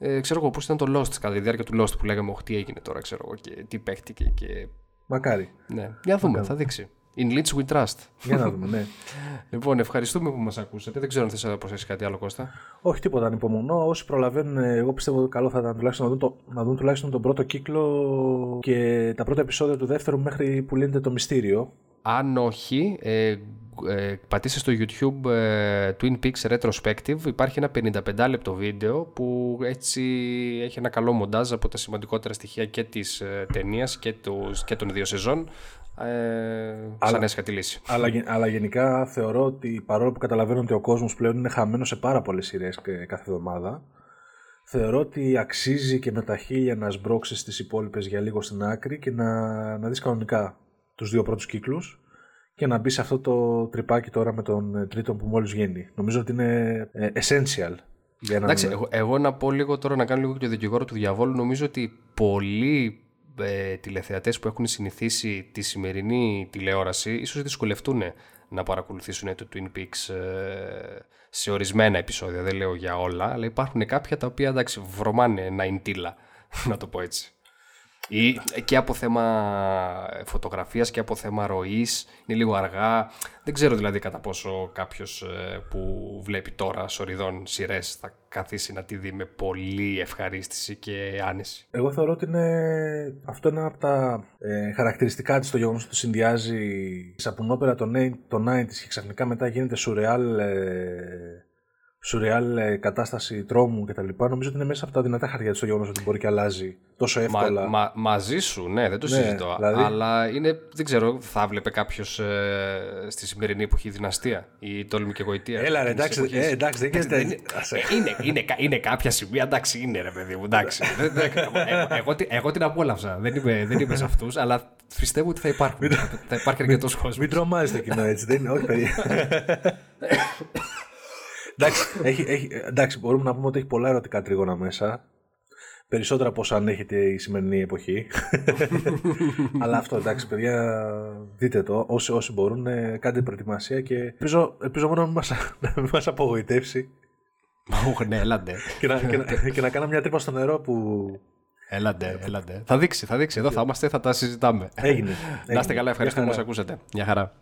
Ε, ξέρω εγώ, πώς ήταν το Lost κατά τη διάρκεια του Lost που λέγαμε, τι έγινε τώρα, ξέρω εγώ, και τι παίχτηκε και Μακάρι. Ναι. Για να δούμε, θα δείξει. In Leeds we trust. Για να δούμε, ναι. [LAUGHS] λοιπόν, ευχαριστούμε που μας ακούσατε. Δεν ξέρω αν θες να προσθέσεις κάτι άλλο, Κώστα. Όχι, τίποτα, ανυπομονώ. Όσοι προλαβαίνουν, εγώ πιστεύω ότι καλό θα ήταν τουλάχιστον να δουν, το, να δουν τουλάχιστον τον πρώτο κύκλο και τα πρώτα επεισόδια του δεύτερου μέχρι που λύνεται το μυστήριο. Αν όχι, ε, ε, πατήστε στο YouTube ε, Twin Peaks Retrospective υπάρχει ένα 55 λεπτό βίντεο που έτσι έχει ένα καλό μοντάζ από τα σημαντικότερα στοιχεία και της ε, ταινίας και, και των δύο σεζόν ε, σαν έσχα τη λύση. Αλλά, αλλά γενικά θεωρώ ότι παρόλο που καταλαβαίνω ότι ο κόσμος πλέον είναι χαμένος σε πάρα πολλές σειρές κάθε εβδομάδα θεωρώ ότι αξίζει και με τα χίλια να σμπρώξεις τις υπόλοιπες για λίγο στην άκρη και να, να δεις κανονικά τους δύο πρώτους κύκλους και να μπεις σε αυτό το τρυπάκι τώρα με τον ε, τρίτο που μόλις βγαίνει. Νομίζω ότι είναι ε, essential. Για να Εντάξει, εγώ, εγώ, να πω λίγο τώρα να κάνω λίγο και το δικηγόρο του διαβόλου. Νομίζω ότι πολλοί ε, τηλεθεατές που έχουν συνηθίσει τη σημερινή τηλεόραση ίσως δυσκολευτούν να παρακολουθήσουν το Twin Peaks ε, σε ορισμένα επεισόδια. Δεν λέω για όλα, αλλά υπάρχουν κάποια τα οποία εντάξει βρωμάνε ένα εντύλα, [LAUGHS] να το πω έτσι. Ή και από θέμα φωτογραφίας και από θέμα ροής είναι λίγο αργά. Δεν ξέρω δηλαδή κατά πόσο κάποιος ε, που βλέπει τώρα σοριδών σειρές θα καθίσει να τη δει με πολύ ευχαρίστηση και άνεση. Εγώ θεωρώ ότι είναι αυτό είναι από τα ε, χαρακτηριστικά της το γεγονός ότι συνδυάζει η σαπουνόπερα των 90's και ξαφνικά μετά γίνεται σουρεάλ ε, σουρεάλ ε, κατάσταση τρόμου κτλ. Νομίζω ότι είναι μέσα από τα δυνατά χαρτιά του το γεγονός ότι μπορεί και αλλάζει τόσο εύκολα. Μα, μα, μαζί σου, ναι, δεν το ναι, συζητώ. Δηλαδή... Αλλά είναι, δεν ξέρω, θα βλέπει κάποιος ε, στη σημερινή εποχή δυναστεία ή τόλμη και γοητεία. Έλα, ρε, εντάξει, ε, εντάξει, δεν είναι, είναι, είναι, είναι, είναι, κάποια σημεία, εντάξει, είναι ρε παιδί μου, εντάξει. [LAUGHS] εγώ, εγώ, την απόλαυσα. Δεν είμαι, δεν είμαι σε αυτούς, αλλά πιστεύω ότι θα υπάρχουν. θα υπάρχει αρκετός κόσμος. Μην τρομάζεις το κοινό έτσι, δεν είναι, όχι παιδί. [LAUGHS] εντάξει, έχει, έχει, εντάξει, μπορούμε να πούμε ότι έχει πολλά ερωτικά τρίγωνα μέσα. Περισσότερα από όσα ανέχεται η σημερινή εποχή. [LAUGHS] Αλλά αυτό εντάξει, παιδιά, δείτε το. Όσοι, όσοι μπορούν, ε, κάντε προετοιμασία και ελπίζω, ελπίζω μόνο να μην μας απογοητεύσει. ναι, έλαντε. και, να, και, να, και να κάνω μια τρύπα στο νερό που. Έλαντε, έλαντε. Θα δείξει, θα δείξει. Εδώ θα είμαστε, θα τα συζητάμε. Έγινε. Να είστε καλά, ευχαριστώ που μα ακούσατε. Μια χαρά.